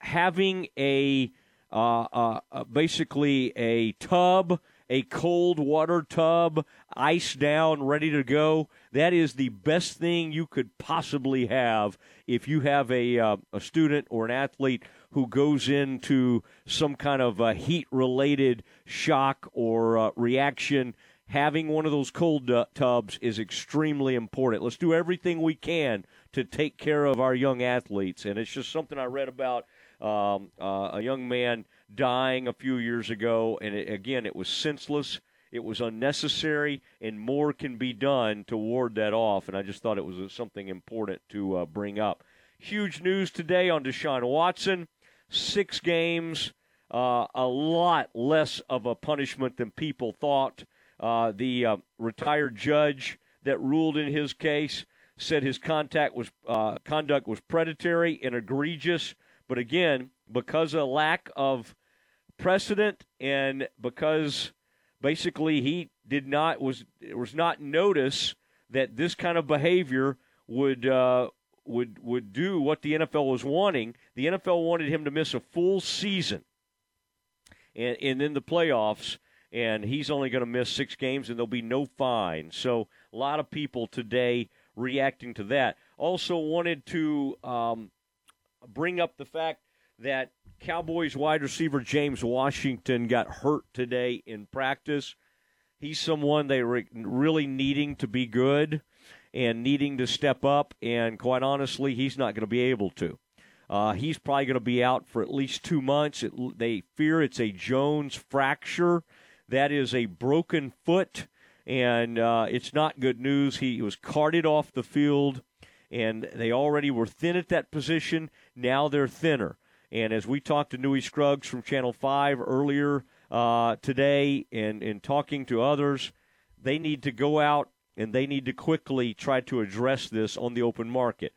having a uh, uh, uh, basically a tub, a cold water tub, ice down, ready to go. That is the best thing you could possibly have if you have a uh, a student or an athlete who goes into some kind of uh, heat related shock or uh, reaction. Having one of those cold uh, tubs is extremely important. Let's do everything we can to take care of our young athletes, and it's just something I read about um, uh, a young man dying a few years ago, and it, again, it was senseless, it was unnecessary, and more can be done to ward that off. And I just thought it was something important to uh, bring up. Huge news today on Deshaun Watson: six games, uh, a lot less of a punishment than people thought. Uh, the uh, retired judge that ruled in his case said his contact was uh, conduct was predatory and egregious. But again, because of lack of precedent and because basically he did not was was not notice that this kind of behavior would uh, would would do what the NFL was wanting. The NFL wanted him to miss a full season, and and then the playoffs. And he's only going to miss six games, and there'll be no fine. So a lot of people today reacting to that. Also wanted to um, bring up the fact that Cowboys wide receiver James Washington got hurt today in practice. He's someone they were really needing to be good and needing to step up, and quite honestly, he's not going to be able to. Uh, he's probably going to be out for at least two months. It, they fear it's a Jones fracture. That is a broken foot, and uh, it's not good news. He was carted off the field, and they already were thin at that position. Now they're thinner. And as we talked to Newy Scruggs from Channel 5 earlier uh, today and, and talking to others, they need to go out and they need to quickly try to address this on the open market.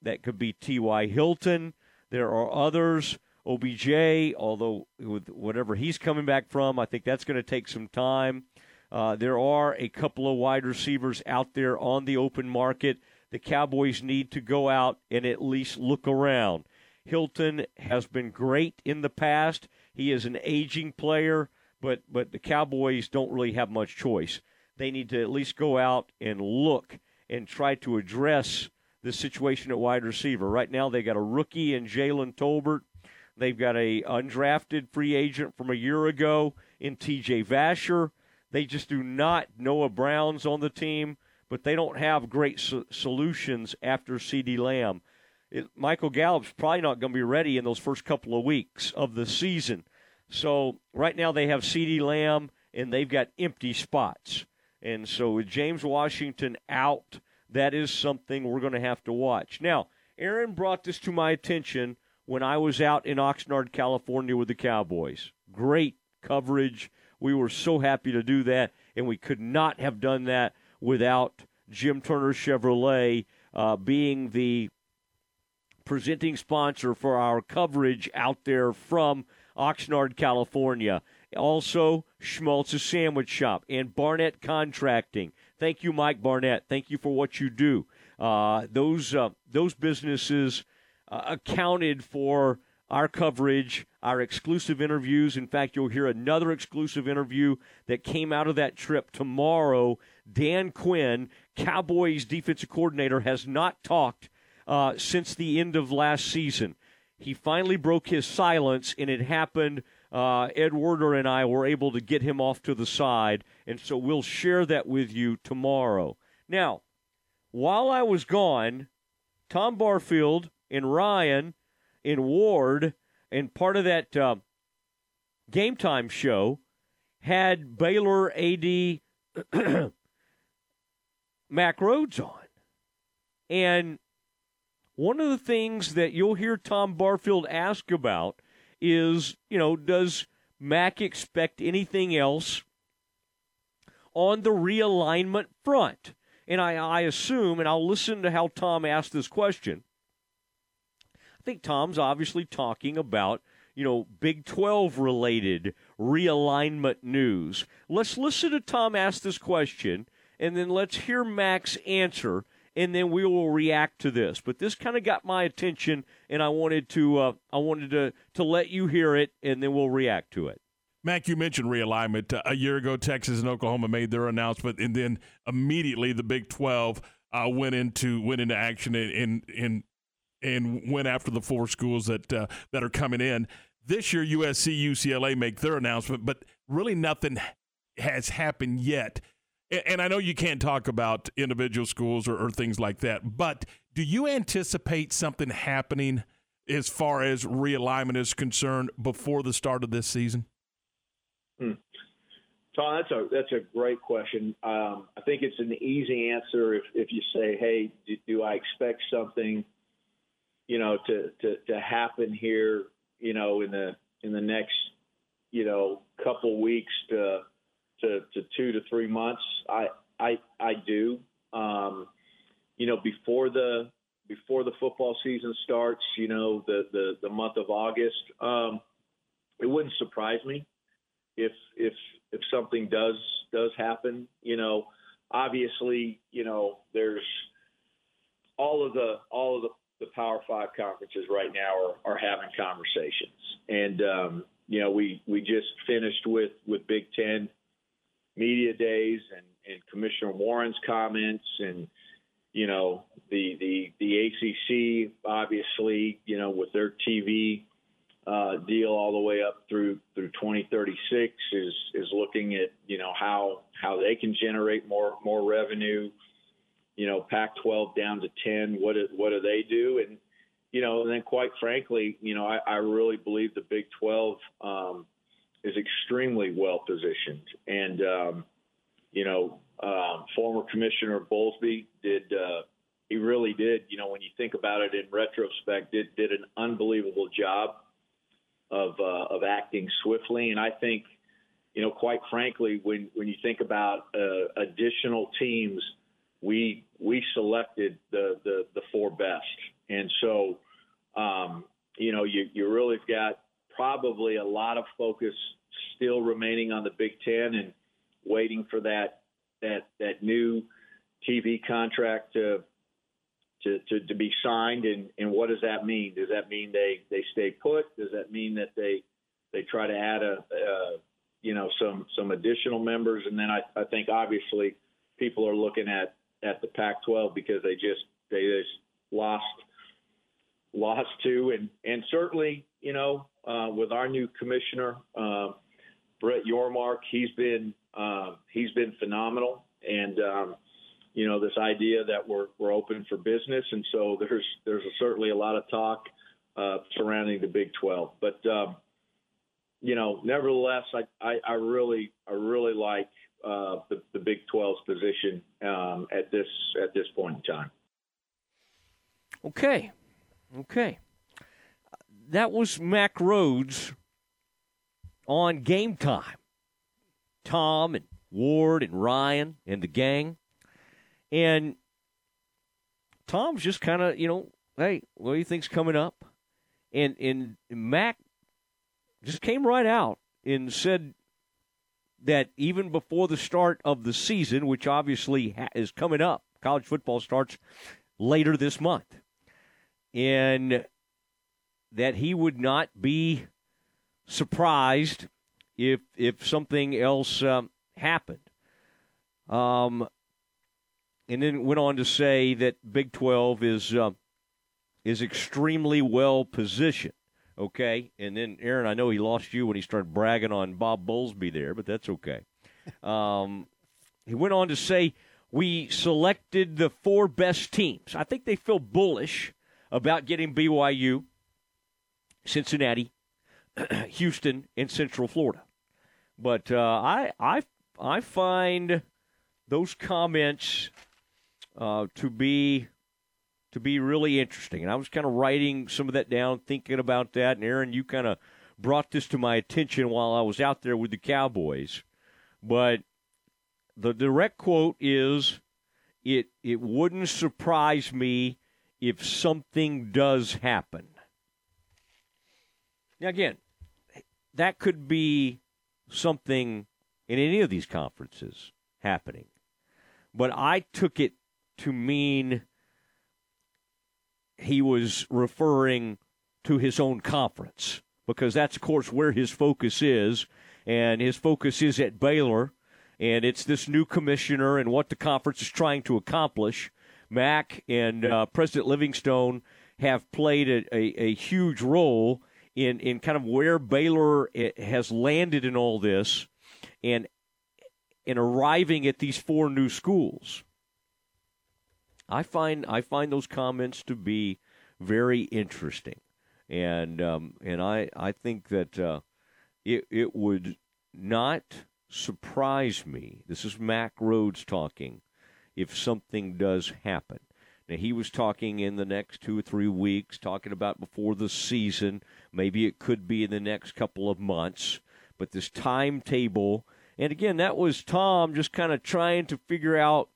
That could be T.Y. Hilton. There are others. OBJ, although with whatever he's coming back from, I think that's going to take some time. Uh, there are a couple of wide receivers out there on the open market the Cowboys need to go out and at least look around. Hilton has been great in the past. He is an aging player, but but the Cowboys don't really have much choice. They need to at least go out and look and try to address the situation at wide receiver. Right now, they've got a rookie in Jalen Tolbert. They've got a undrafted free agent from a year ago in T.J. Vasher. They just do not. Noah Brown's on the team, but they don't have great so- solutions after CeeDee Lamb. It, Michael Gallup's probably not going to be ready in those first couple of weeks of the season. So right now they have CeeDee Lamb and they've got empty spots. And so with James Washington out, that is something we're going to have to watch. Now, Aaron brought this to my attention when I was out in Oxnard, California with the Cowboys. Great coverage. We were so happy to do that, and we could not have done that without Jim Turner Chevrolet uh, being the presenting sponsor for our coverage out there from Oxnard, California. Also, Schmaltz's Sandwich Shop and Barnett Contracting. Thank you, Mike Barnett. Thank you for what you do. Uh, those uh, those businesses uh, accounted for our coverage, our exclusive interviews. In fact, you'll hear another exclusive interview that came out of that trip tomorrow. Dan Quinn, Cowboys defensive coordinator, has not talked uh, since the end of last season. He finally broke his silence, and it happened. Uh, Ed Werder and I were able to get him off to the side, and so we'll share that with you tomorrow. Now, while I was gone, Tom Barfield and Ryan and Ward and part of that uh, game time show had Baylor AD Mack Rhoades on. And one of the things that you'll hear Tom Barfield ask about is, you know, does Mac expect anything else on the realignment front? And I, I assume, and I'll listen to how Tom asked this question. I think Tom's obviously talking about, you know, Big 12 related realignment news. Let's listen to Tom ask this question, and then let's hear Mack's answer, and then we will react to this. But this kind of got my attention, and I wanted to uh, I wanted to to let you hear it, and then we'll react to it. Mac, you mentioned realignment. Uh, a year ago, Texas and Oklahoma made their announcement, and then immediately the Big Twelve uh, went into went into action and and and went after the four schools that uh, that are coming in. This year, USC, UCLA make their announcement, but really nothing has happened yet. And I know you can't talk about individual schools or, or things like that, but do you anticipate something happening as far as realignment is concerned before the start of this season? Hmm. Tom, that's a that's a great question. Um, I think it's an easy answer if, if you say, "Hey, do, do I expect something, you know, to, to to happen here, you know, in the in the next, you know, couple weeks to to, to two to three months?" I I I do. Um, you know, before the before the football season starts, you know, the the, the month of August, um, it wouldn't surprise me if if if something does does happen. You know, obviously, you know, there's all of the all of the, the Power Five conferences right now are, are having conversations, and um, you know, we we just finished with with Big Ten media days and, and Commissioner Warren's comments and you know the the the ACC obviously you know with their TV uh, deal all the way up through through 2036 is is looking at you know how how they can generate more more revenue. You know, Pac-12 down to 10. What do, what do they do? And you know, and then quite frankly, you know, I, I really believe the Big 12 um, is extremely well positioned. And um, you know, um, former Commissioner Bowlesby did. Uh, he really did. You know, when you think about it in retrospect, did did an unbelievable job of uh, of acting swiftly. And I think, you know, quite frankly, when when you think about uh, additional teams, we we selected the the, the four best, and so um, you know you you really got probably a lot of focus still remaining on the Big Ten and waiting for that that that new TV contract to to, to, to be signed, and, and what does that mean? Does that mean they, they stay put? Does that mean that they they try to add a, uh, you know some some additional members? And then I, I think obviously people are looking at at the Pac-12 because they just they just lost lost to, and and certainly you know uh, with our new commissioner uh, Brett Yormark, he's been uh, he's been phenomenal, and um, you know this idea that we're we're open for business, and so there's there's a, certainly a lot of talk uh, surrounding the Big 12, but um, you know nevertheless, I, I, I really I really like uh, the, the Big 12's position um, at this at this point in time. Okay, okay, that was Mack Rhoades on game time. Tom and Ward and Ryan and the gang. And Tom's just kind of, you know, hey, what do you think's coming up? And and Mack just came right out and said that even before the start of the season, which obviously is coming up, college football starts later this month, and that he would not be surprised if if something else um, happened. Um, and then went on to say that Big Twelve is uh, is extremely well positioned. Okay, and then Aaron, I know he lost you when he started bragging on Bob Bowlesby there, but that's okay. Um, he went on to say we selected the four best teams. I think they feel bullish about getting BYU, Cincinnati, Houston, and Central Florida. But uh, I I I find those comments uh, to be to be really interesting, and I was kind of writing some of that down, thinking about that. And Aaron, you kind of brought this to my attention while I was out there with the Cowboys. But the direct quote is, "It it wouldn't surprise me if something does happen." Now again, that could be something in any of these conferences happening. But I took it to mean he was referring to his own conference because that's, of course, where his focus is. And his focus is at Baylor. And it's this new commissioner and what the conference is trying to accomplish. Mack and uh, President Livingstone have played a, a, a huge role in in kind of where Baylor eh, has landed in all this, and in arriving at these four new schools. I find I find those comments to be very interesting, and um, and I I think that uh, it it would not surprise me. This is Mack Rhoades talking. If something does happen, now, he was talking in the next two or three weeks, talking about before the season. Maybe it could be in the next couple of months. But this timetable, and again, that was Tom just kind of trying to figure out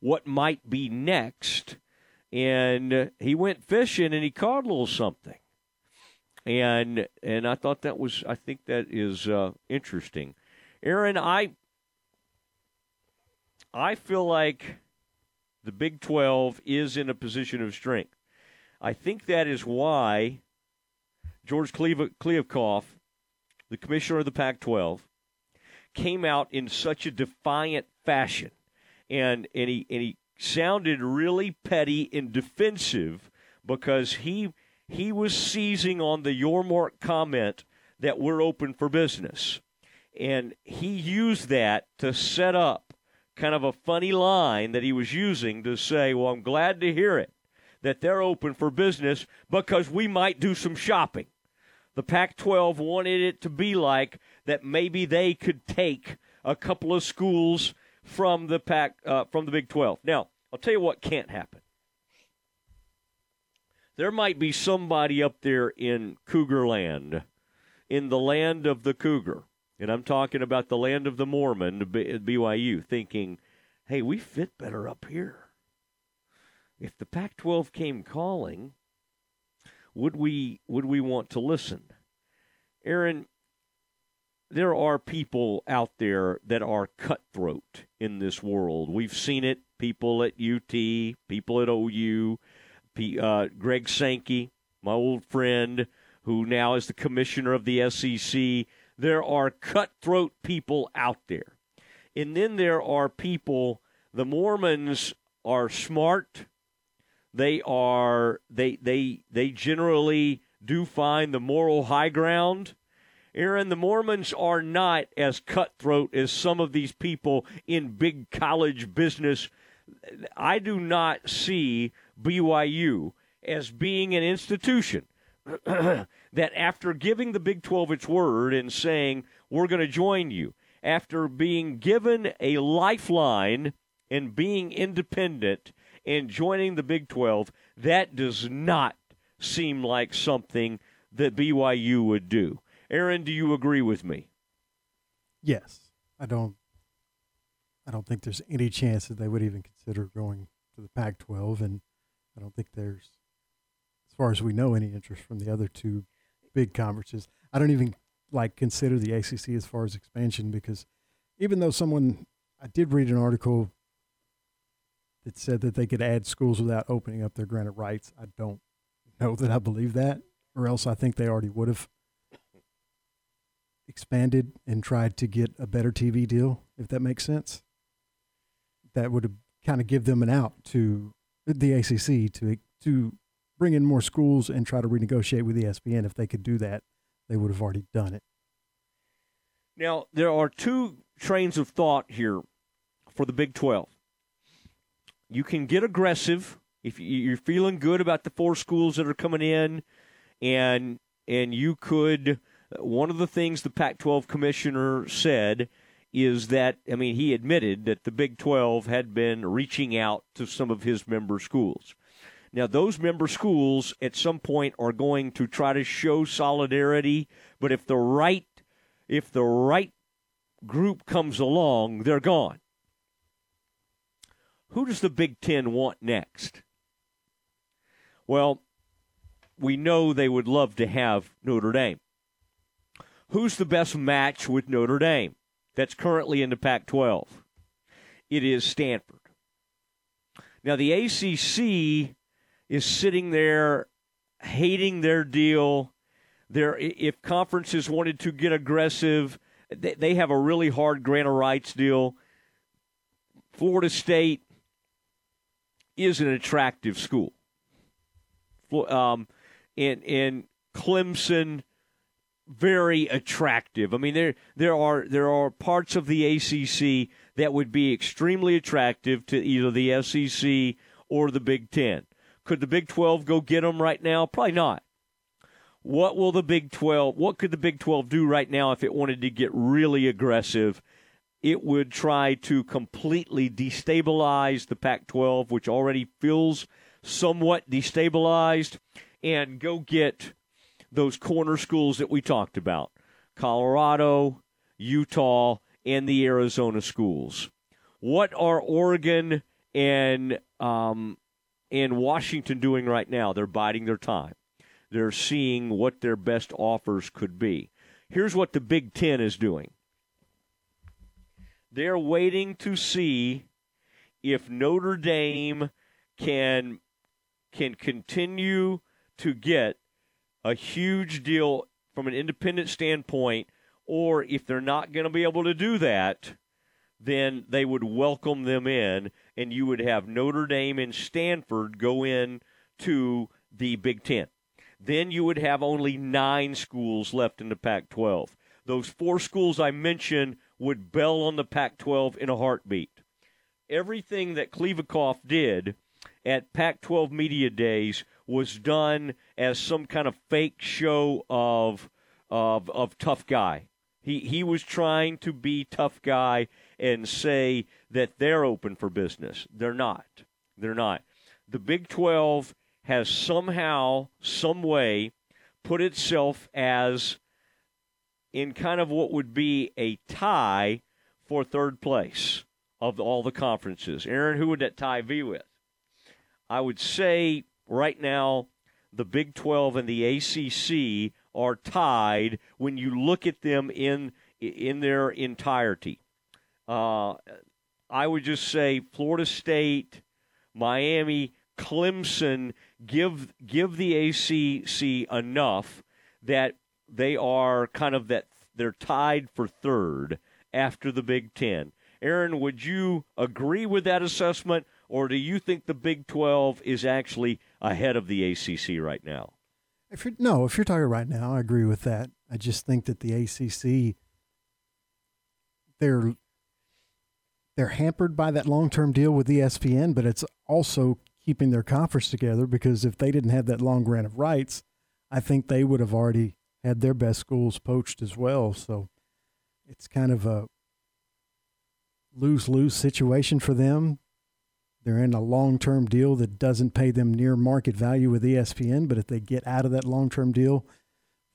what might be next. And he went fishing and he caught a little something. And and I thought that was I think that is uh, interesting. Aaron, I I feel like the Big 12 is in a position of strength. I think that is why George Kliavkoff, the commissioner of the Pac 12, came out in such a defiant fashion. And, and, he, and he sounded really petty and defensive because he, he was seizing on the Yormark comment that we're open for business. And he used that to set up kind of a funny line that he was using to say, Well, I'm glad to hear it, that they're open for business because we might do some shopping. The Pac 12 wanted it to be like that maybe they could take a couple of schools from the Pac, uh, from the Big 12. Now, I'll tell you what can't happen. There might be somebody up there in Cougar land, in the land of the Cougar, and I'm talking about the land of the Mormon, BYU, thinking, hey, we fit better up here. If the Pac 12 came calling, would we, would we want to listen? Aaron, there are people out there that are cutthroat in this world. We've seen it. people at UT, people at OU, P, uh, Greg Sankey, my old friend, who now is the commissioner of the SEC. There are cutthroat people out there. And then there are people, the Mormons are smart. They are they they they generally do find the moral high ground. Aaron, the Mormons are not as cutthroat as some of these people in big college business. I do not see BYU as being an institution that after giving the Big 12 its word and saying, we're going to join you, after being given a lifeline and being independent and joining the Big 12, that does not seem like something that BYU would do. Aaron, do you agree with me? Yes, I don't. I don't think there's any chance that they would even consider going to the Pac-12, and I don't think there's, as far as we know, any interest from the other two big conferences. I don't even like consider the ACC as far as expansion because even though someone I did read an article that said that they could add schools without opening up their granted rights, I don't know that I believe that, or else I think they already would have expanded and tried to get a better TV deal, if that makes sense. That would have kind of give them an out to the ACC to to bring in more schools and try to renegotiate with ESPN. If they could do that, they would have already done it. Now, there are two trains of thought here for the Big 12. You can get aggressive if you're feeling good about the four schools that are coming in, and and you could. Uh, one of the things the Pac-12 commissioner said is that I mean he admitted that the Big 12 had been reaching out to some of his member schools. Now those member schools at some point are going to try to show solidarity, but if the right if the right group comes along, they're gone. Who does the Big 10 want next? Well, we know they would love to have Notre Dame. Who's the best match with Notre Dame that's currently in the Pac 12? It is Stanford. Now, the ACC is sitting there hating their deal. There, if conferences wanted to get aggressive, they have a really hard grant of rights deal. Florida State is an attractive school. Um, and, and Clemson very attractive. I mean, there there are there are parts of the ACC that would be extremely attractive to either the SEC or the Big Ten. Could the Big Twelve go get them right now? Probably not. What will the Big Twelve? What could the Big Twelve do right now if it wanted to get really aggressive? It would try to completely destabilize the Pac 12, which already feels somewhat destabilized, and go get those corner schools that we talked about Colorado, Utah, and the Arizona schools. What are Oregon and um, and Washington doing right now? They're biding their time. They're seeing what their best offers could be. Here's what the Big Ten is doing. They're waiting to see if Notre Dame can can continue to get a huge deal from an independent standpoint, or if they're not going to be able to do that, then they would welcome them in, and you would have Notre Dame and Stanford go in to the Big Ten. Then you would have only nine schools left in the Pac 12. Those four schools I mentioned would bail on the Pac 12 in a heartbeat. Everything that Kliavkoff did at Pac 12 Media Days was done as some kind of fake show of of of tough guy. He he was trying to be tough guy and say that they're open for business. They're not. They're not. The Big 12 has somehow some way put itself as in kind of what would be a tie for third place of all the conferences. Aaron, who would that tie be with? I would say right now the Big 12 and the ACC are tied when you look at them in in their entirety. Uh, I would just say Florida State, Miami, Clemson give give the ACC enough that they are kind of that they're tied for third after the Big Ten. Aaron, would you agree with that assessment, or do you think the Big Twelve is actually ahead of the ACC right now? If you're, no, if you're talking right now, I agree with that. I just think that the ACC they're they're hampered by that long term deal with ESPN, but it's also keeping their conference together because if they didn't have that long grant of rights, I think they would have already had their best schools poached as well. So it's kind of a lose lose situation for them. They're in a long term deal that doesn't pay them near market value with ESPN, but if they get out of that long term deal,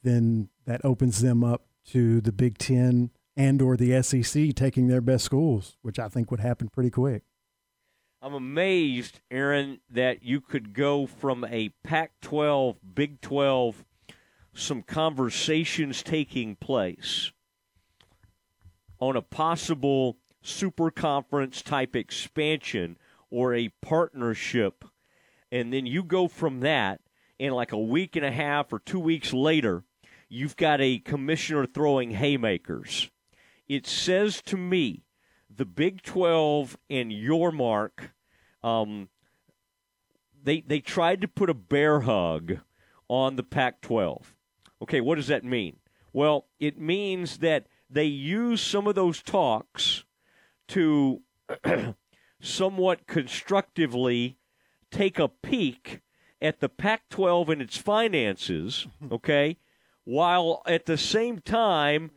then that opens them up to the Big Ten and or the SEC taking their best schools, which I think would happen pretty quick. I'm amazed, Aaron, that you could go from a Pac 12, Big 12, some conversations taking place on a possible super conference type expansion or a partnership. And then you go from that, and like a week and a half or two weeks later, you've got a commissioner throwing haymakers. It says to me, the Big 12 and Yormark, um, they, they tried to put a bear hug on the Pac 12. Okay, what does that mean? Well, it means that they use some of those talks to somewhat constructively take a peek at the Pac 12 and its finances, okay, while at the same time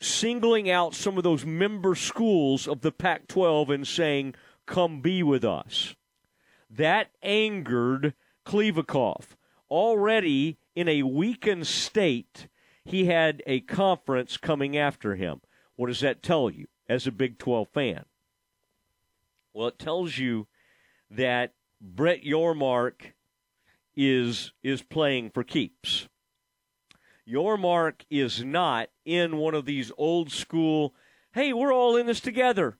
singling out some of those member schools of the Pac 12 and saying, come be with us. That angered Kliavkoff. Already in a weakened state, he had a conference coming after him. What does that tell you as a Big 12 fan? Well, it tells you that Brett Yormark is is playing for keeps. Yormark is not in one of these old school, hey, we're all in this together.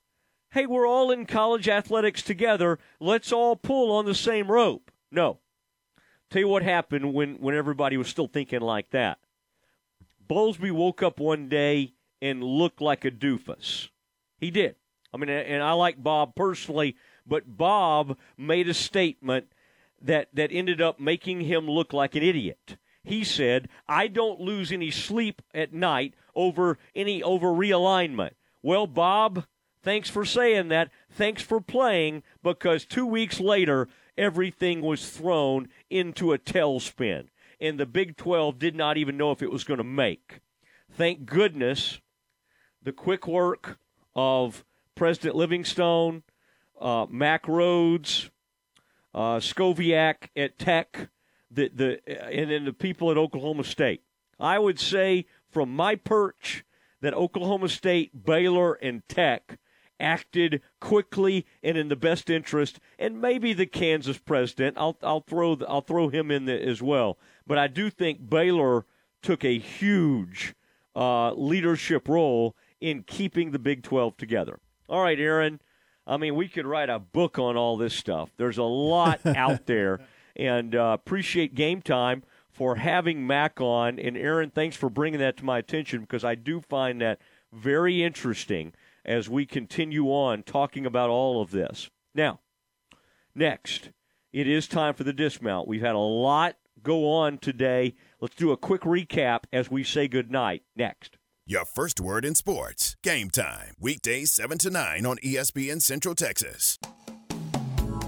Hey, we're all in college athletics together. Let's all pull on the same rope. No. Tell you what happened when, when everybody was still thinking like that. Bowlesby woke up one day and looked like a doofus. He did. I mean, and I like Bob personally, but Bob made a statement that, that ended up making him look like an idiot. He said, I don't lose any sleep at night over any over realignment. Well, Bob, thanks for saying that. Thanks for playing because two weeks later, everything was thrown into a tailspin. And the Big 12 did not even know if it was going to make. Thank goodness the quick work of President Livingstone, uh, Mack Rhoades, uh, Schovanec at Tech, the, the, and then the people at Oklahoma State. I would say from my perch that Oklahoma State, Baylor, and Tech acted quickly and in the best interest, and maybe the Kansas president. I'll I'll throw I'll throw him in there as well. But I do think Baylor took a huge uh, leadership role in keeping the Big Twelve together. All right, Aaron. I mean, we could write a book on all this stuff. There's a lot out there, and uh, appreciate game time for having Mack on. And Aaron, thanks for bringing that to my attention because I do find that very interesting as we continue on talking about all of this. Now, next, it is time for the dismount. We've had a lot go on today. Let's do a quick recap as we say goodnight. Next. Your first word in sports. Game time. Weekdays 7 to 9 on ESPN Central Texas.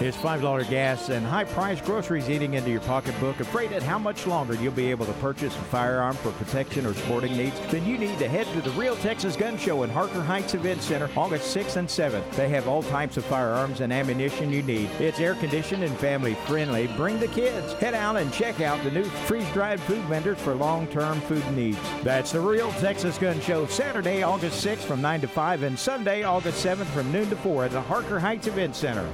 It's $5 gas and high priced groceries eating into your pocketbook. Afraid at how much longer you'll be able to purchase a firearm for protection or sporting needs? Then you need to head to the Real Texas Gun Show in Harker Heights Event Center August 6th and 7th. They have all types of firearms and ammunition you need. It's air conditioned and family friendly. Bring the kids. Head out and check out the new freeze dried food vendors for long term food needs. That's the Real Texas Gun Show Saturday, August 6th from 9 to 5 and Sunday, August 7th from noon to 4 at the Harker Heights Event Center.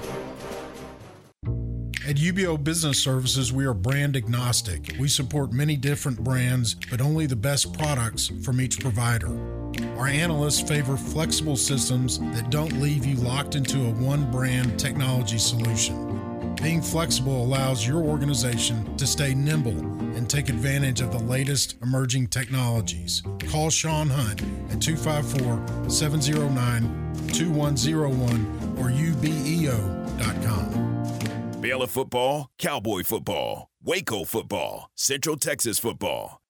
At Ubeo Business Services, we are brand agnostic. We support many different brands, but only the best products from each provider. Our analysts favor flexible systems that don't leave you locked into a one brand technology solution. Being flexible allows your organization to stay nimble and take advantage of the latest emerging technologies. Call Sean Hunt at 254 709 2101 or ubeo.com. Baylor football, Cowboy football, Waco football, Central Texas football,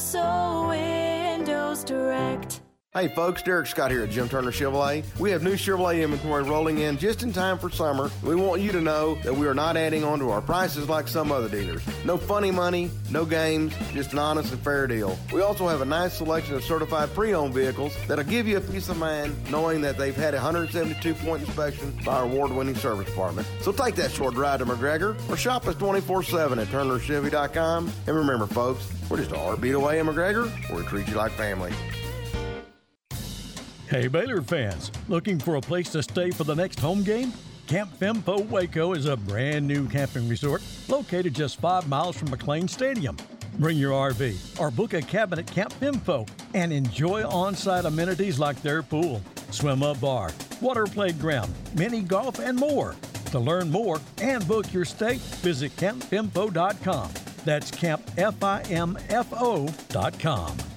Universal Windows Direct. Hey folks, Derek Scott here at Jim Turner Chevrolet. We have new Chevrolet inventory rolling in just in time for summer. We want you to know that we are not adding on to our prices like some other dealers. No funny money, no games, just an honest and fair deal. We also have a nice selection of certified pre-owned vehicles that'll give you a peace of mind knowing that they've had a 172 point inspection by our award-winning service department. So take that short ride to McGregor or shop us 24-7 at TurnerChevy.com. And remember folks, we're just a heartbeat away in McGregor. We treat you like family. Hey Baylor fans, looking for a place to stay for the next home game? Camp Fimfo Waco is a brand new camping resort located just five miles from McLane Stadium. Bring your RV or book a cabin at Camp Fimfo and enjoy on site amenities like their pool, swim up bar, water playground, mini golf, and more. To learn more and book your stay, visit campfimfo.com. That's campfimfo.com.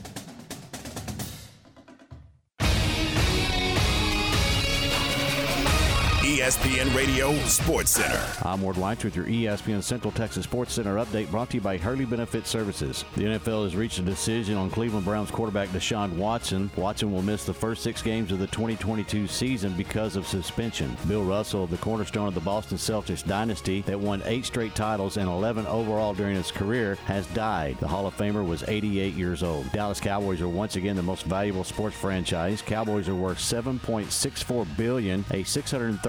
ESPN Radio Sports Center. I'm Ward Weitz with your ESPN Central Texas Sports Center update brought to you by Hurley Benefit Services. The NFL has reached a decision on Cleveland Browns quarterback Deshaun Watson. Watson will miss the first six games of the 2022 season because of suspension. Bill Russell, the cornerstone of the Boston Celtics dynasty that won eight straight titles and 11 overall during his career, has died. The Hall of Famer was 88 years old. Dallas Cowboys are once again the most valuable sports franchise. Cowboys are worth 7.64 billion, a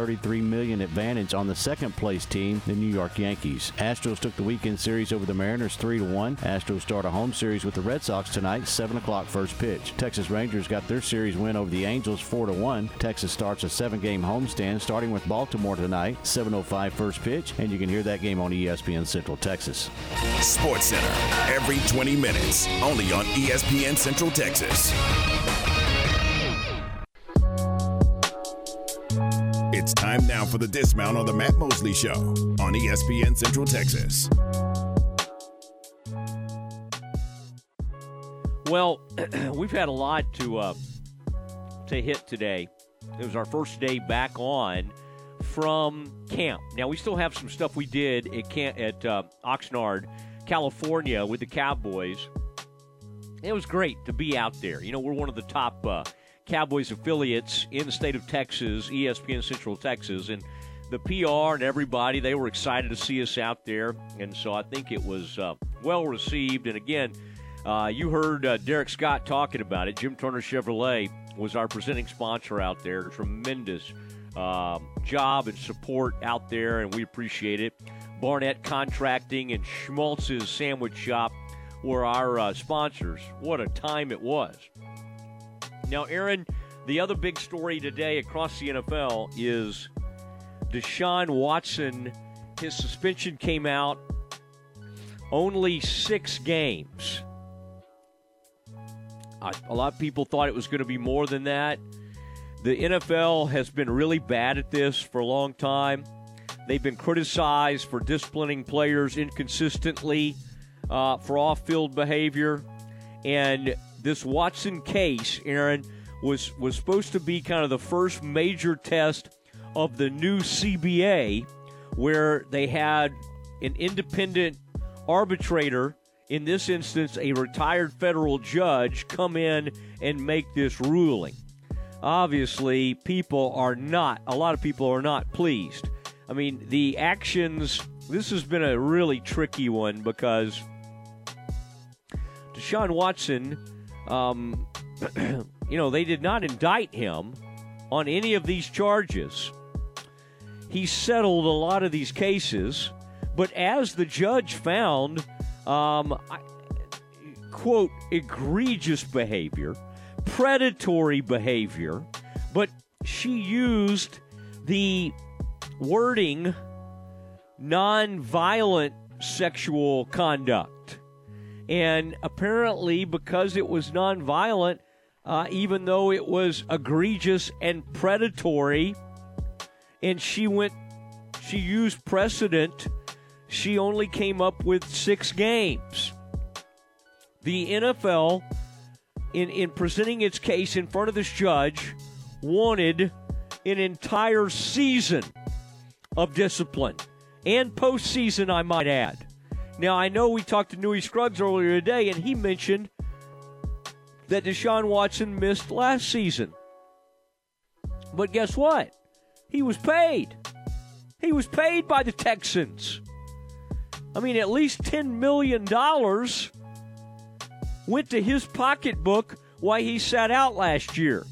633 million advantage on the second place team, the New York Yankees. Astros took the weekend series over the Mariners 3 to 1. Astros start a home series with the Red Sox tonight, 7 o'clock first pitch. Texas Rangers got their series win over the Angels 4 to 1. Texas starts a seven game homestand starting with Baltimore tonight, 7.05 first pitch, and you can hear that game on ESPN Central Texas. Sports Center, every 20 minutes, only on ESPN Central Texas. It's time now for the dismount on the Matt Mosley Show on ESPN Central Texas. Well, we've had a lot to uh, to hit today. It was our first day back on from camp. Now we still have some stuff we did at camp at uh, Oxnard, California, with the Cowboys. It was great to be out there. You know, we're one of the top uh, Cowboys affiliates in the state of Texas, ESPN Central Texas, and the PR and everybody they were excited to see us out there, and so I think it was uh, well received. And again. Uh, you heard uh, Derek Scott talking about it. Jim Turner Chevrolet was our presenting sponsor out there. Tremendous um, job and support out there, and we appreciate it. Barnett Contracting and Schmaltz's Sandwich Shop were our uh, sponsors. What a time it was. Now, Aaron, the other big story today across the NFL is Deshaun Watson. His suspension came out only six games. A lot of people thought it was going to be more than that. The NFL has been really bad at this for a long time. They've been criticized for disciplining players inconsistently uh, for off field behavior. And this Watson case, Aaron, was, was supposed to be kind of the first major test of the new CBA where they had an independent arbitrator, in this instance, a retired federal judge, come in and make this ruling. Obviously, people are not, a lot of people are not pleased. I mean, the actions, this has been a really tricky one because Deshaun Watson, um, you know, they did not indict him on any of these charges. He settled a lot of these cases, but as the judge found, um, I, quote, egregious behavior, predatory behavior, but she used the wording non-violent sexual conduct. And apparently, because it was non-violent, uh, even though it was egregious and predatory, and she went, she used precedent, she only came up with six games. The NFL, in, in presenting its case in front of this judge, wanted an entire season of discipline and postseason, I might add. Now, I know we talked to Newy Scruggs earlier today, and he mentioned that Deshaun Watson missed last season. But guess what? He was paid. He was paid by the Texans. I mean, at least $10 million went to his pocketbook while he sat out last year.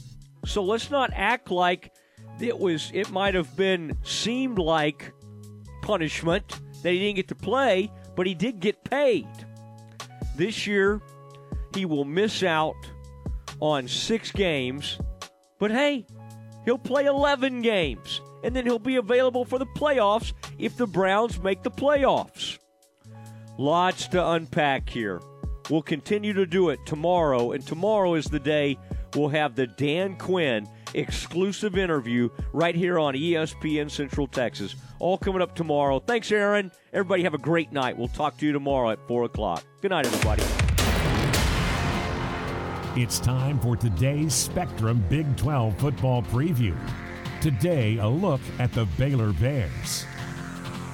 So let's not act like it was it might have been seemed like punishment that he didn't get to play, but he did get paid. This year he will miss out on 6 games, but hey, he'll play 11 games and then he'll be available for the playoffs if the Browns make the playoffs. Lots to unpack here. We'll continue to do it tomorrow, and tomorrow is the day we'll have the Dan Quinn exclusive interview right here on ESPN Central Texas. All coming up tomorrow. Thanks, Aaron. Everybody have a great night. We'll talk to you tomorrow at 4 o'clock. Good night, everybody. It's time for today's Spectrum Big 12 football preview. Today, a look at the Baylor Bears.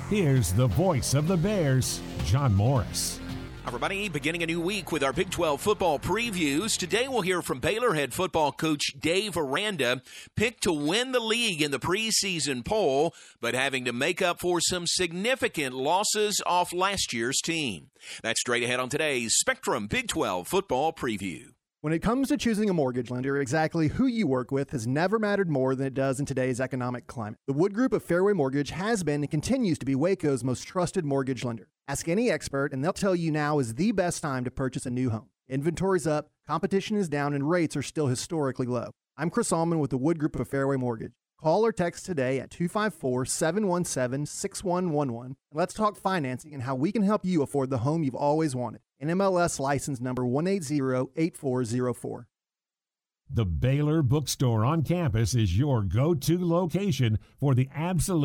Here's the voice of the Bears, John Morris. Everybody, beginning a new week with our Big 12 football previews. Today we'll hear from Baylor head football coach Dave Aranda, picked to win the league in the preseason poll, but having to make up for some significant losses off last year's team. That's straight ahead on today's Spectrum Big 12 football preview. When it comes to choosing a mortgage lender, exactly who you work with has never mattered more than it does in today's economic climate. The Wood Group of Fairway Mortgage has been and continues to be Waco's most trusted mortgage lender. Ask any expert, and they'll tell you now is the best time to purchase a new home. Inventory's up, competition is down, and rates are still historically low. I'm Chris Allman with the Wood Group of Fairway Mortgage. Call or text today at 254 717 6111. Let's talk financing and how we can help you afford the home you've always wanted. NMLS license number 1808404. The Baylor Bookstore on campus is your go to location for the absolute